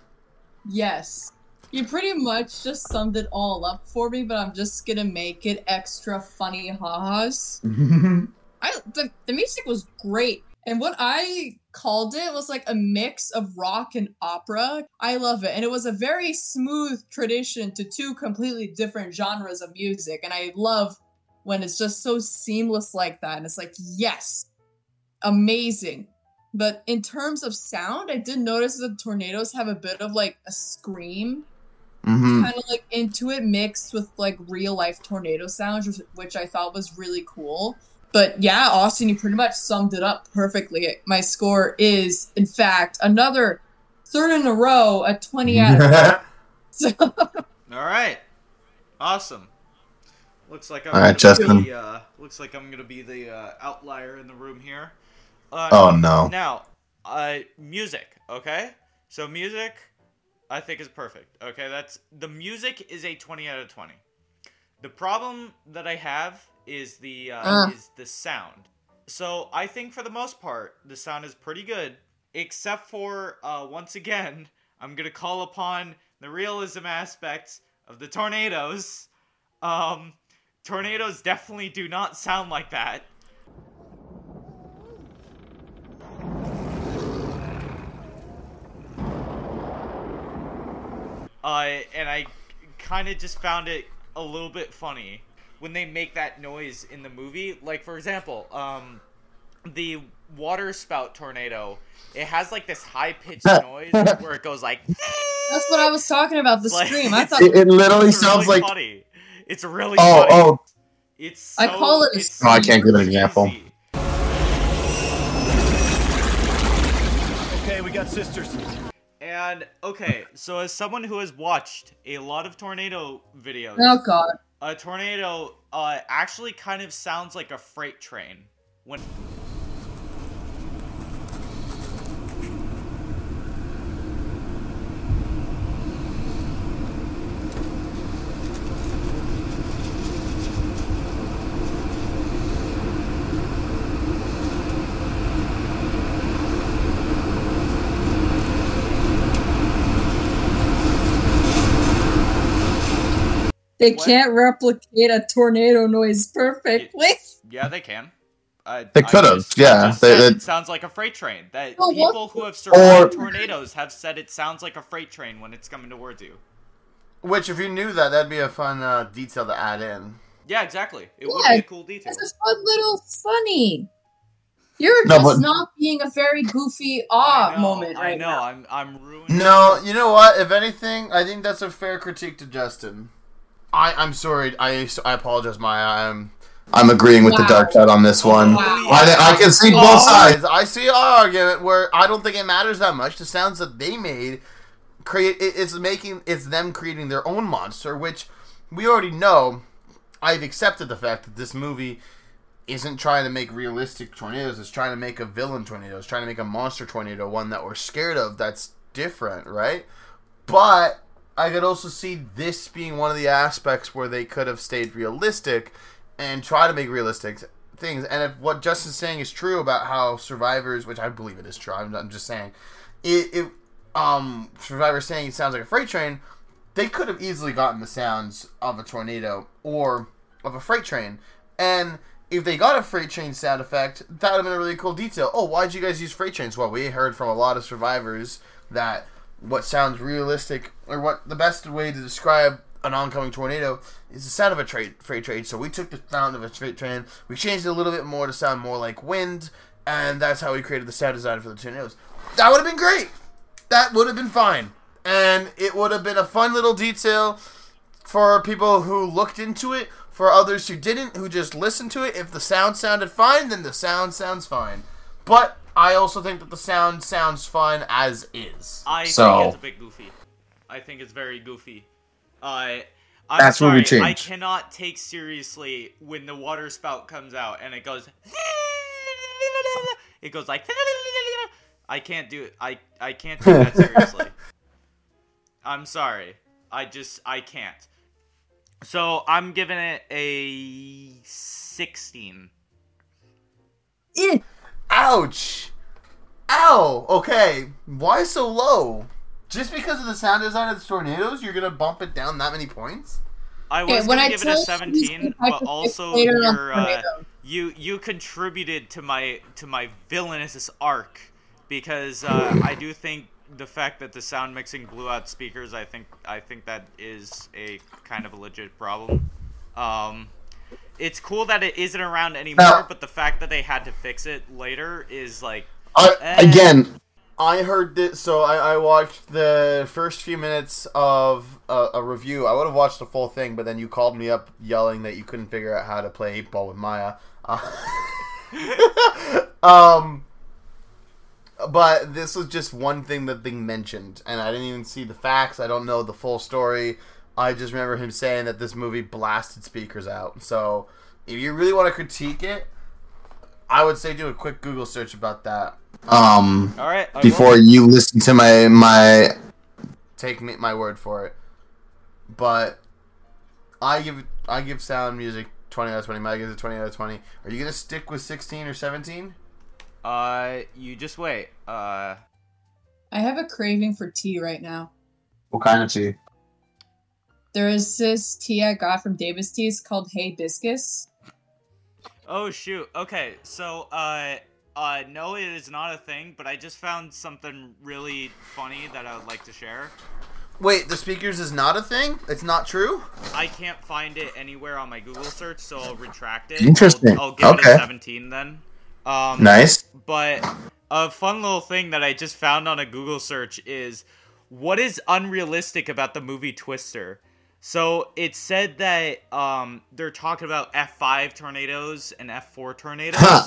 Yes. You pretty much just summed it all up for me, but I'm just gonna make it extra funny ha-has. I the, the music was great. And what I called it was like a mix of rock and opera. I love it. And it was a very smooth tradition to two completely different genres of music. And I love when it's just so seamless like that. And it's like, yes, amazing. But in terms of sound, I did notice the tornadoes have a bit of like a scream hmm kind of like into it mixed with like real life tornado sounds which, which i thought was really cool but yeah austin you pretty much summed it up perfectly my score is in fact another third in a row at 20 out of so, All right. Awesome. Looks like I'm All right, gonna be Justin. the, uh, looks like I'm gonna be the uh, outlier in the room here. Uh, Oh, no. Now, uh, music. Okay, so music, I think is perfect. Okay, that's the music is a 20 out of 20. The problem that I have is the uh, Uh. is the sound. So I think for the most part, the sound is pretty good, except for uh, once again, I'm gonna call upon the realism aspects of the tornadoes. Um, tornadoes definitely do not sound like that. Uh, and I kind of just found it a little bit funny when they make that noise in the movie. Like, for example, um, the water spout tornado, it has like this high pitched noise where it goes like. That's what I was talking about. The Like- scream. I thought It, it literally sounds really like funny. It's really oh funny. oh It's so, I call it a it's Oh, I can't give an example. Okay, we got sisters. And okay, so as someone who has watched a lot of tornado videos, oh god. a tornado uh, actually kind of sounds like a freight train when They What? can't replicate a tornado noise perfectly. yeah they can. I, They could've, yeah, just they- they- it sounds like a freight train. That Oh, what people who have survived tornadoes have said it sounds like a freight train when it's coming towards you. Which, if you knew that, that'd be a fun uh, detail to add in. Yeah, exactly. It would be a cool detail. It's a fun little funny. You're No, just but- not being a very goofy I awe know, moment I right know. now. I'm I'm ruining. No, you know what? If anything, I think that's a fair critique to Justin. I, I'm sorry. I, I apologize, Maya. I'm. I'm agreeing with the dark side on this one. Wow. I, I can see both Both sides. sides. I see our argument where I don't think it matters that much. The sounds that they made create it's making it's them creating their own monster, which we already know. I've accepted the fact that this movie isn't trying to make realistic tornadoes. It's trying to make a villain tornado. It's trying to make a monster tornado, one that we're scared of. That's different, right? But I could also see this being one of the aspects where they could have stayed realistic and try to make realistic things. And if what Justin's saying is true about how survivors, which I believe it is true, I'm, I'm just saying, it, it um survivors saying it sounds like a freight train, they could have easily gotten the sounds of a tornado or of a freight train. And if they got a freight train sound effect, that would have been a really cool detail. Oh, why'd you guys use freight trains? Well, we heard from a lot of survivors that what sounds realistic, or what the best way to describe an oncoming tornado is the sound of a tra- freight train. So we took the sound of a freight train, we changed it a little bit more to sound more like wind, and that's how we created the sound design for the tornadoes. That would have been great. That would have been fine. And it would have been a fun little detail for people who looked into it, for others who didn't, who just listened to it. If the sound sounded fine, then the sound sounds fine. But I also think that the sound sounds fun as is. I So- think it's a bit goofy. I think it's very goofy. Uh, I'm That's where sorry, we change. I cannot take seriously when the water spout comes out and it goes. It goes like. I can't do it. I I can't take that seriously. I'm sorry. I just I can't. So I'm giving it a 16. Eh, Ouch! Ow! Okay, why so low? Just because of the sound design of the tornadoes, you're gonna bump it down that many points? I Okay, was when gonna I give it a 17, but also your uh, you you contributed to my to my villainous arc because uh, I do think the fact that the sound mixing blew out speakers, I think I think that is a kind of a legit problem. Um, it's cool that it isn't around anymore, Now- but the fact that they had to fix it later is like I, Eh. again, I heard this, so I, I watched the first few minutes of a, a review. I would have watched the full thing, but then you called me up yelling that you couldn't figure out how to play 8 ball with Maya. Uh, um, but this was just one thing that they mentioned, and I didn't even see the facts. I don't know the full story, I just remember him saying that this movie blasted speakers out. So if you really want to critique it, I would say do a quick Google search about that. Um, All right. I will. before you listen to my my Take me my word for it. But I give I give sound music twenty out of twenty. Mike gives it twenty out of twenty. Are you gonna stick with sixteen or seventeen? Uh, you just wait. Uh, I have a craving for tea right now. what kind of tea? There is this tea I got from Davis Teas called Hibiscus. oh shoot. Okay, so uh, uh, no, it is not a thing. But I just found something really funny that I would like to share. Wait, the speakers is not a thing. It's not true. I can't find it anywhere on my Google search, so I'll retract it. Interesting. I'll, I'll give it a 17 then. Um, Nice. But a fun little thing that I just found on a Google search is what is unrealistic about the movie Twister? So it said that um, they're talking about F5 tornadoes and F4 tornadoes. Huh.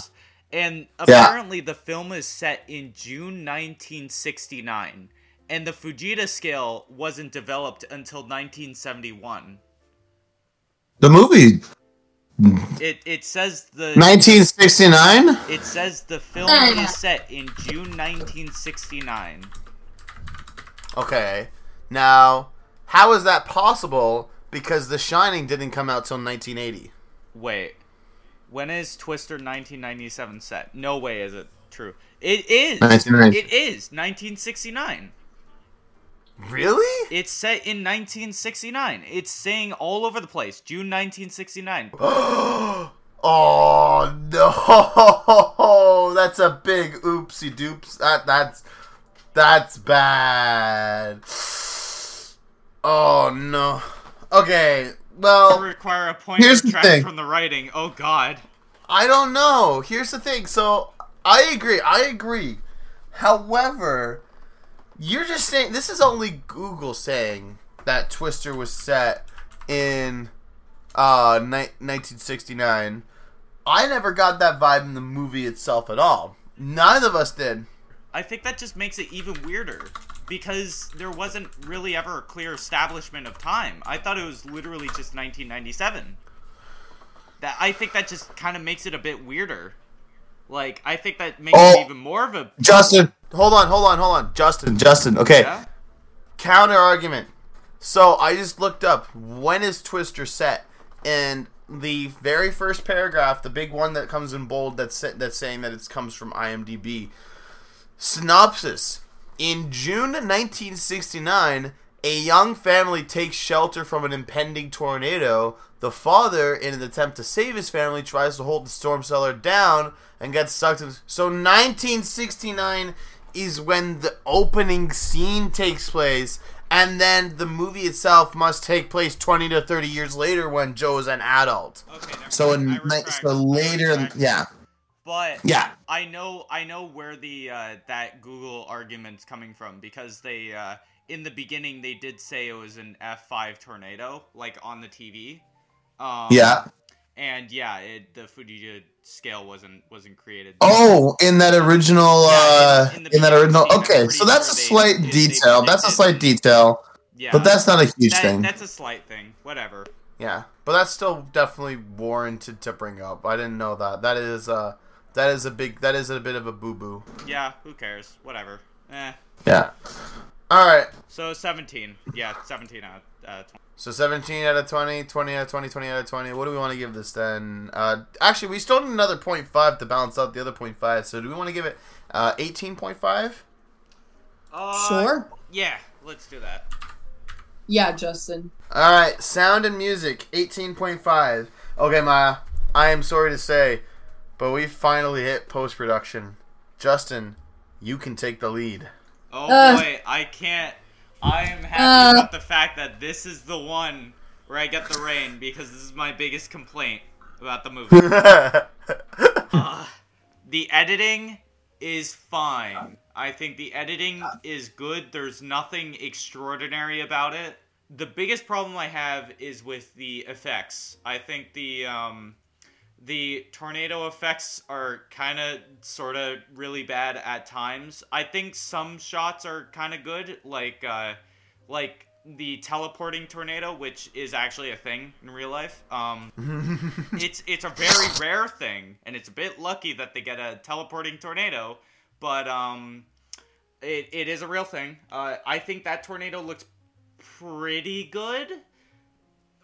And Yeah. apparently the film is set in June 1969. And the Fujita scale wasn't developed until 1971. The movie It it says the 1969. it says the film is set in June 1969. Okay. Now, how is that possible? Because The Shining didn't come out till 1980. Wait, when is Twister 1997 set? No way is it true. It is. 1990. It is 1969. Really? It's set in 1969. It's saying all over the place. June 1969. oh no! That's a big oopsie doops. That that's that's bad. Oh no. Okay. Well, Require a point Here's the thing. from the writing. Oh God. I don't know. Here's the thing. So I agree. I agree. However, you're just saying this is only Google saying that Twister was set in uh ni- 1969. I never got that vibe in the movie itself at all. None of us did. I think that just makes it even weirder because there wasn't really ever a clear establishment of time. I thought it was literally just 1997. That I think that just kind of makes it a bit weirder. Like I think that makes Oh. it even more of a Justin. Hold on, hold on, hold on. Justin, Justin. Okay. yeah. counter argument. So I just looked up when is Twister set, and the very first paragraph, the big one that comes in bold, that's that's saying that it comes from IMDb. Synopsis: In June 1969, a young family takes shelter from an impending tornado. The father, in an attempt to save his family, tries to hold the storm cellar down and gets sucked in. So 1969 is when the opening scene takes place, and then the movie itself must take place 20 to 30 years later when Jo is an adult. Okay. So in mind. I ni- retract. so later, yeah, But yeah. I know I know where the uh, that Google argument's coming from because they uh, in the beginning they did say it was an F5 tornado like on the TV. Um, Yeah. And yeah, it, the Fujita scale wasn't wasn't created. Oh, in that original, Yeah, uh, in- in in, that original. Okay, so that's a sure they- slight they- they detail. That's a slight detail, yeah, but that's not a huge that- thing. That's a slight thing. Whatever. Yeah, but that's still definitely warranted to bring up. I didn't know that. That is uh that is a big that is a bit of a boo boo. Yeah, who cares? Whatever. Eh. Yeah. All right. So 17. Yeah, 17 out of uh, 20. So 17 out of 20, 20 out of 20, 20 out of 20. What do we want to give this then? Uh, actually, we still need another 0.5 to balance out the other 0.5. So do we want to give it uh, 18.5? Uh, Sure. Yeah, let's do that. Yeah, Justin. All right, sound and music 18.5. Okay, Maya, I am sorry to say, but we finally hit post production. Justin, you can take the lead. Oh Uh. boy, I can't. I am happy Uh. about the fact that this is the one where I get the rain because this is my biggest complaint about the movie. Uh, the editing is fine. I think the editing is good. There's nothing extraordinary about it. The biggest problem I have is with the effects. I think the um, the tornado effects are kind of sort of really bad at times. I think some shots are kind of good, like uh, like the teleporting tornado, which is actually a thing in real life. Um, it's it's a very rare thing, and it's a bit lucky that they get a teleporting tornado, but um, it, it is a real thing. Uh, I think that tornado looks pretty good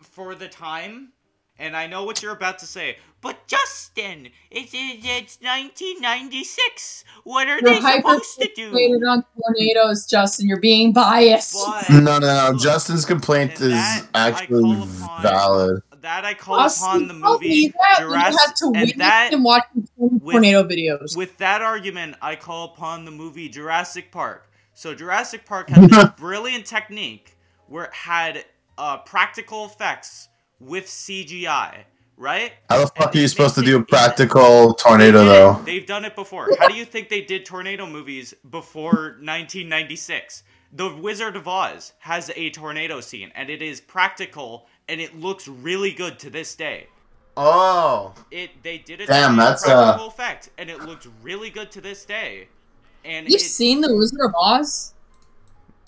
for the time. And I know what you're about to say, but Justin, it's it's 1996. What are You're they supposed to do? hyper-fixated on tornadoes, Justin. You're being biased. But No, no, no. Justin's complaint And is actually upon- valid. that I call Austin upon the movie that when you had Jurassic, to and witness that him watching with- tornado videos. with that argument, I call upon the movie Jurassic Park. So Jurassic Park had this brilliant technique where it had uh, practical effects with CGI, right? How the And fuck are you supposed to do a practical tornado They though? They've done it before. How do you think they did tornado movies before 1996? The Wizard of Oz has a tornado scene, and it is practical, and it looks really good to this day. Oh, It they did it Damn, to a that's, uh, practical effect, and it looked really good to this day. And You've it, seen The Wizard of Oz?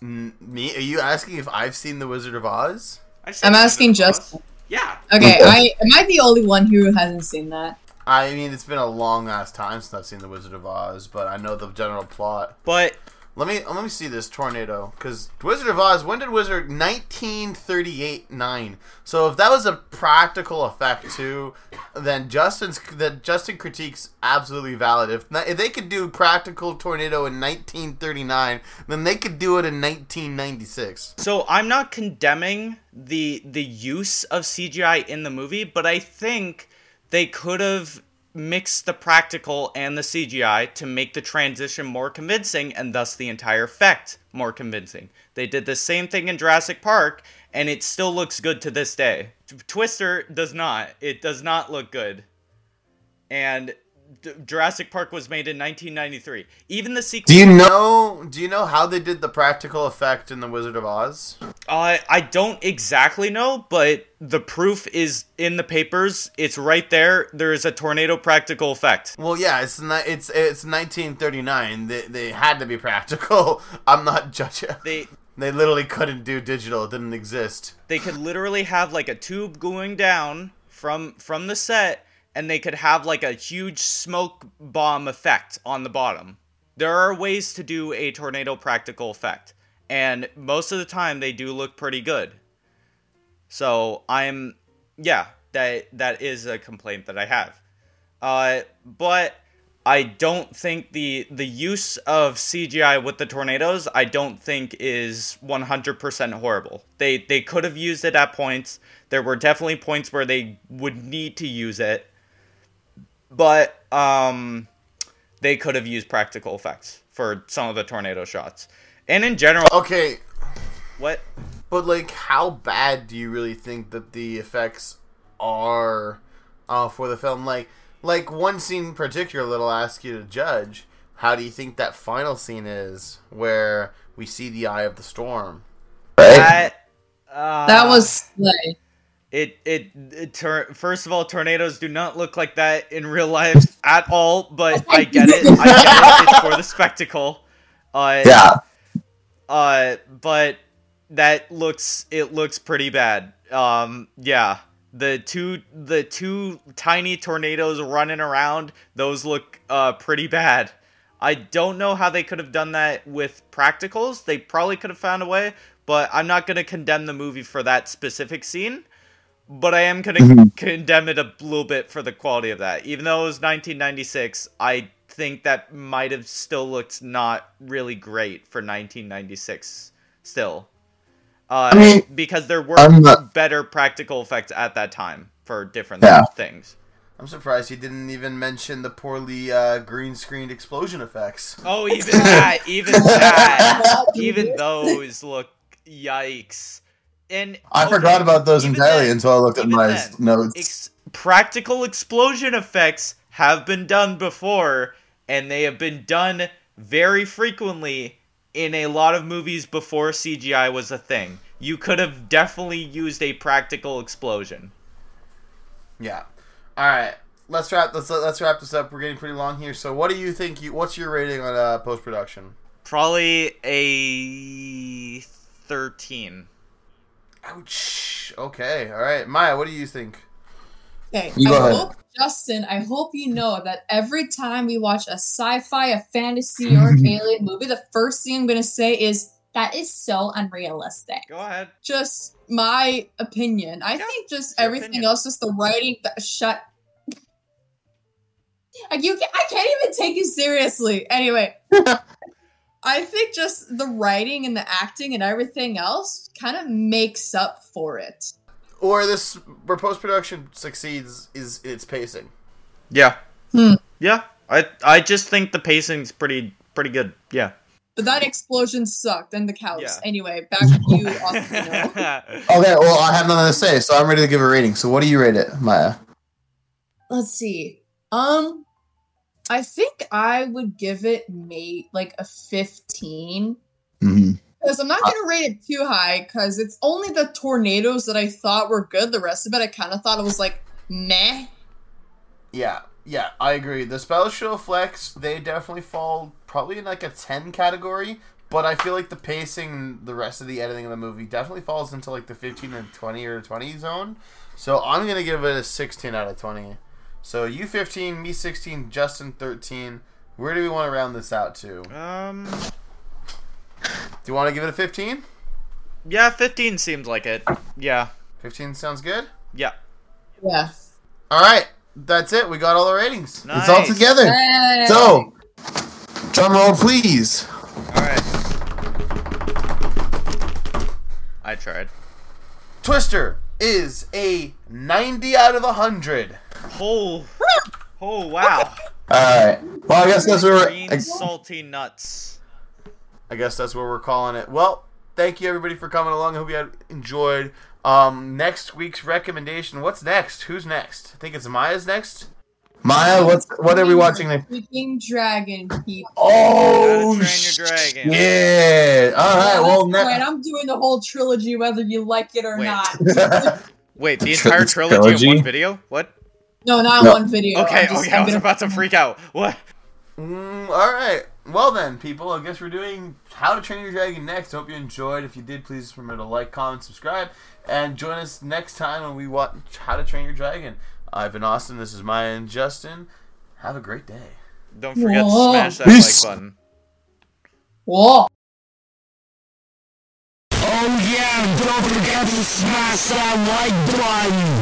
N- me? Are you asking if I've seen The Wizard of Oz? I've seen I'm asking just. Oz. Justin. Yeah, Okay, I am I the only one who hasn't seen that? I mean, it's been a long ass time since I've seen The Wizard of Oz, but I know the general plot. but Let me let me see this tornado because Wizard of Oz. When did Wizard? 1938 nine. So if that was a practical effect too, then Justin's then Justin critiques absolutely valid. If, if they could do practical tornado in 1939, then they could do it in 1996. so I'm not condemning the the use of CGI in the movie, but I think they could have mixed the practical and the CGI to make the transition more convincing and thus the entire effect more convincing. They did the same thing in Jurassic Park and it still looks good to this day. Twister does not. It does not look good. And D- Jurassic Park was made in 1993. Even the sequel Do you know? Do you know how they did the practical effect in The Wizard of Oz? Uh, I don't exactly know, but the proof is in the papers. It's right there. There is a tornado practical effect. Well, yeah, it's ni- it's it's 1939. They they had to be practical. I'm not judging. They They literally couldn't do digital. It didn't exist. they could literally have like a tube going down from from the set, and they could have like a huge smoke bomb effect on the bottom. There are ways to do a tornado practical effect, and most of the time they do look pretty good. So I'm, yeah, that that is a complaint that I have. Uh, but I don't think the the use of CGI with the tornadoes I don't think is 100% horrible. They they could have used it at points. There were definitely points where they would need to use it. But um they could have used practical effects for some of the tornado shots. And in general, Okay, what but like, how bad do you really think that the effects are uh, for the film? Like, like one scene in particular that I'll ask you to judge. How do you think that final scene is, where we see the eye of the storm? Right? that uh, That was slay. It it, it tor- first of all, tornadoes do not look like that in real life at all. But I get it. I get it. It's for the spectacle. Uh, Yeah. Uh, but that looks it looks pretty bad. Um, yeah. The two the two tiny tornadoes running around, those look uh pretty bad. I don't know how they could have done that with practicals. They probably could have found a way, but I'm not going to condemn the movie for that specific scene. But I am going to condemn it a little bit for the quality of that. Even though it was 1996, I think that might have still looked not really great for 1996 still. Uh, I mean, because there were I'm not- better practical effects at that time for different Yeah. things. I'm surprised he didn't even mention the poorly uh, green screened explosion effects. Oh, even that, even that, even those look yikes. And I okay, forgot about those entirely then- until I looked at my then, notes. ex- practical explosion effects have been done before, and they have been done very frequently in a lot of movies before CGI was a thing. You could have definitely used a practical explosion. Yeah. All right. Let's wrap. Let's let's wrap this up. We're getting pretty long here. So, what do you think? You what's your rating on uh, post production? Probably a 13. Ouch. Okay. All right, Maya. What do you think? Okay, You I go ahead. hope, Justin, I hope you know that every time we watch a sci-fi, a fantasy, or an alien movie, the first thing I'm gonna say is that is so unrealistic. Go ahead. Just my opinion. I Yeah, think just everything opinion. else, just the writing. The, shut. Like you, ca- I can't even take you seriously. Anyway, I think just the writing and the acting and everything else kind of makes up for it. Or this, where post production succeeds, is its pacing. Yeah. Hmm. Yeah. I I just think the pacing's pretty pretty good. Yeah. But that explosion sucked, and the cows. Yeah. Anyway, back to you, Okay, well, I have nothing to say, so I'm ready to give a rating. So, what do you rate it, Maya? Let's see. Um, I think I would give it mate like a fifteen Mm-hmm. because I'm not gonna rate it too high because it's only the tornadoes that I thought were good. The rest of it, I kind of thought it was like meh. Yeah, yeah, I agree. The special effects, they definitely fall probably in like a 10 category, but I feel like the pacing, the rest of the editing of the movie definitely falls into like the 15 and 20 or 20 zone. So I'm going to give it a 16 out of 20. So you 15, me 16, Justin 13. Where do we want to round this out to? Do um. you want to give it a 15? Yeah, 15 seems like it. Yeah. 15 sounds good? Yeah. Yeah. All right, that's it. We got all the ratings. Nice. It's all together. Hey. So, drum roll, please. All right. I tried. Twister is a 90 out of 100. Oh. Oh wow. All right. Well, I guess that's where Green we're. salty nuts. I guess that's what we're calling it. Well, thank you everybody for coming along. I hope you had enjoyed. Um, next week's recommendation. What's next? Who's next? I think it's Maya's next. Maya, what's what are we watching next? Freaking dragon people. Oh, How to Train Your Dragon. Yeah. All right. Well, that's ne- right. I'm doing the whole trilogy, whether you like it or Wait. not. Wait, the entire trilogy, trilogy? in one video? What? No, not No. one video. Okay, I'm just- okay, I'm I was gonna- about to freak out. What? Mm, all right. Well then, people. I guess we're doing How to Train Your Dragon next. Hope you enjoyed. If you did, please remember to like, comment, subscribe, and join us next time when we watch How to Train Your Dragon. I've been Austin. This is Maya and Justin. Have a great day. Don't forget Whoa. to smash that Peace. like button. Whoa. Oh yeah, don't forget to smash that like button.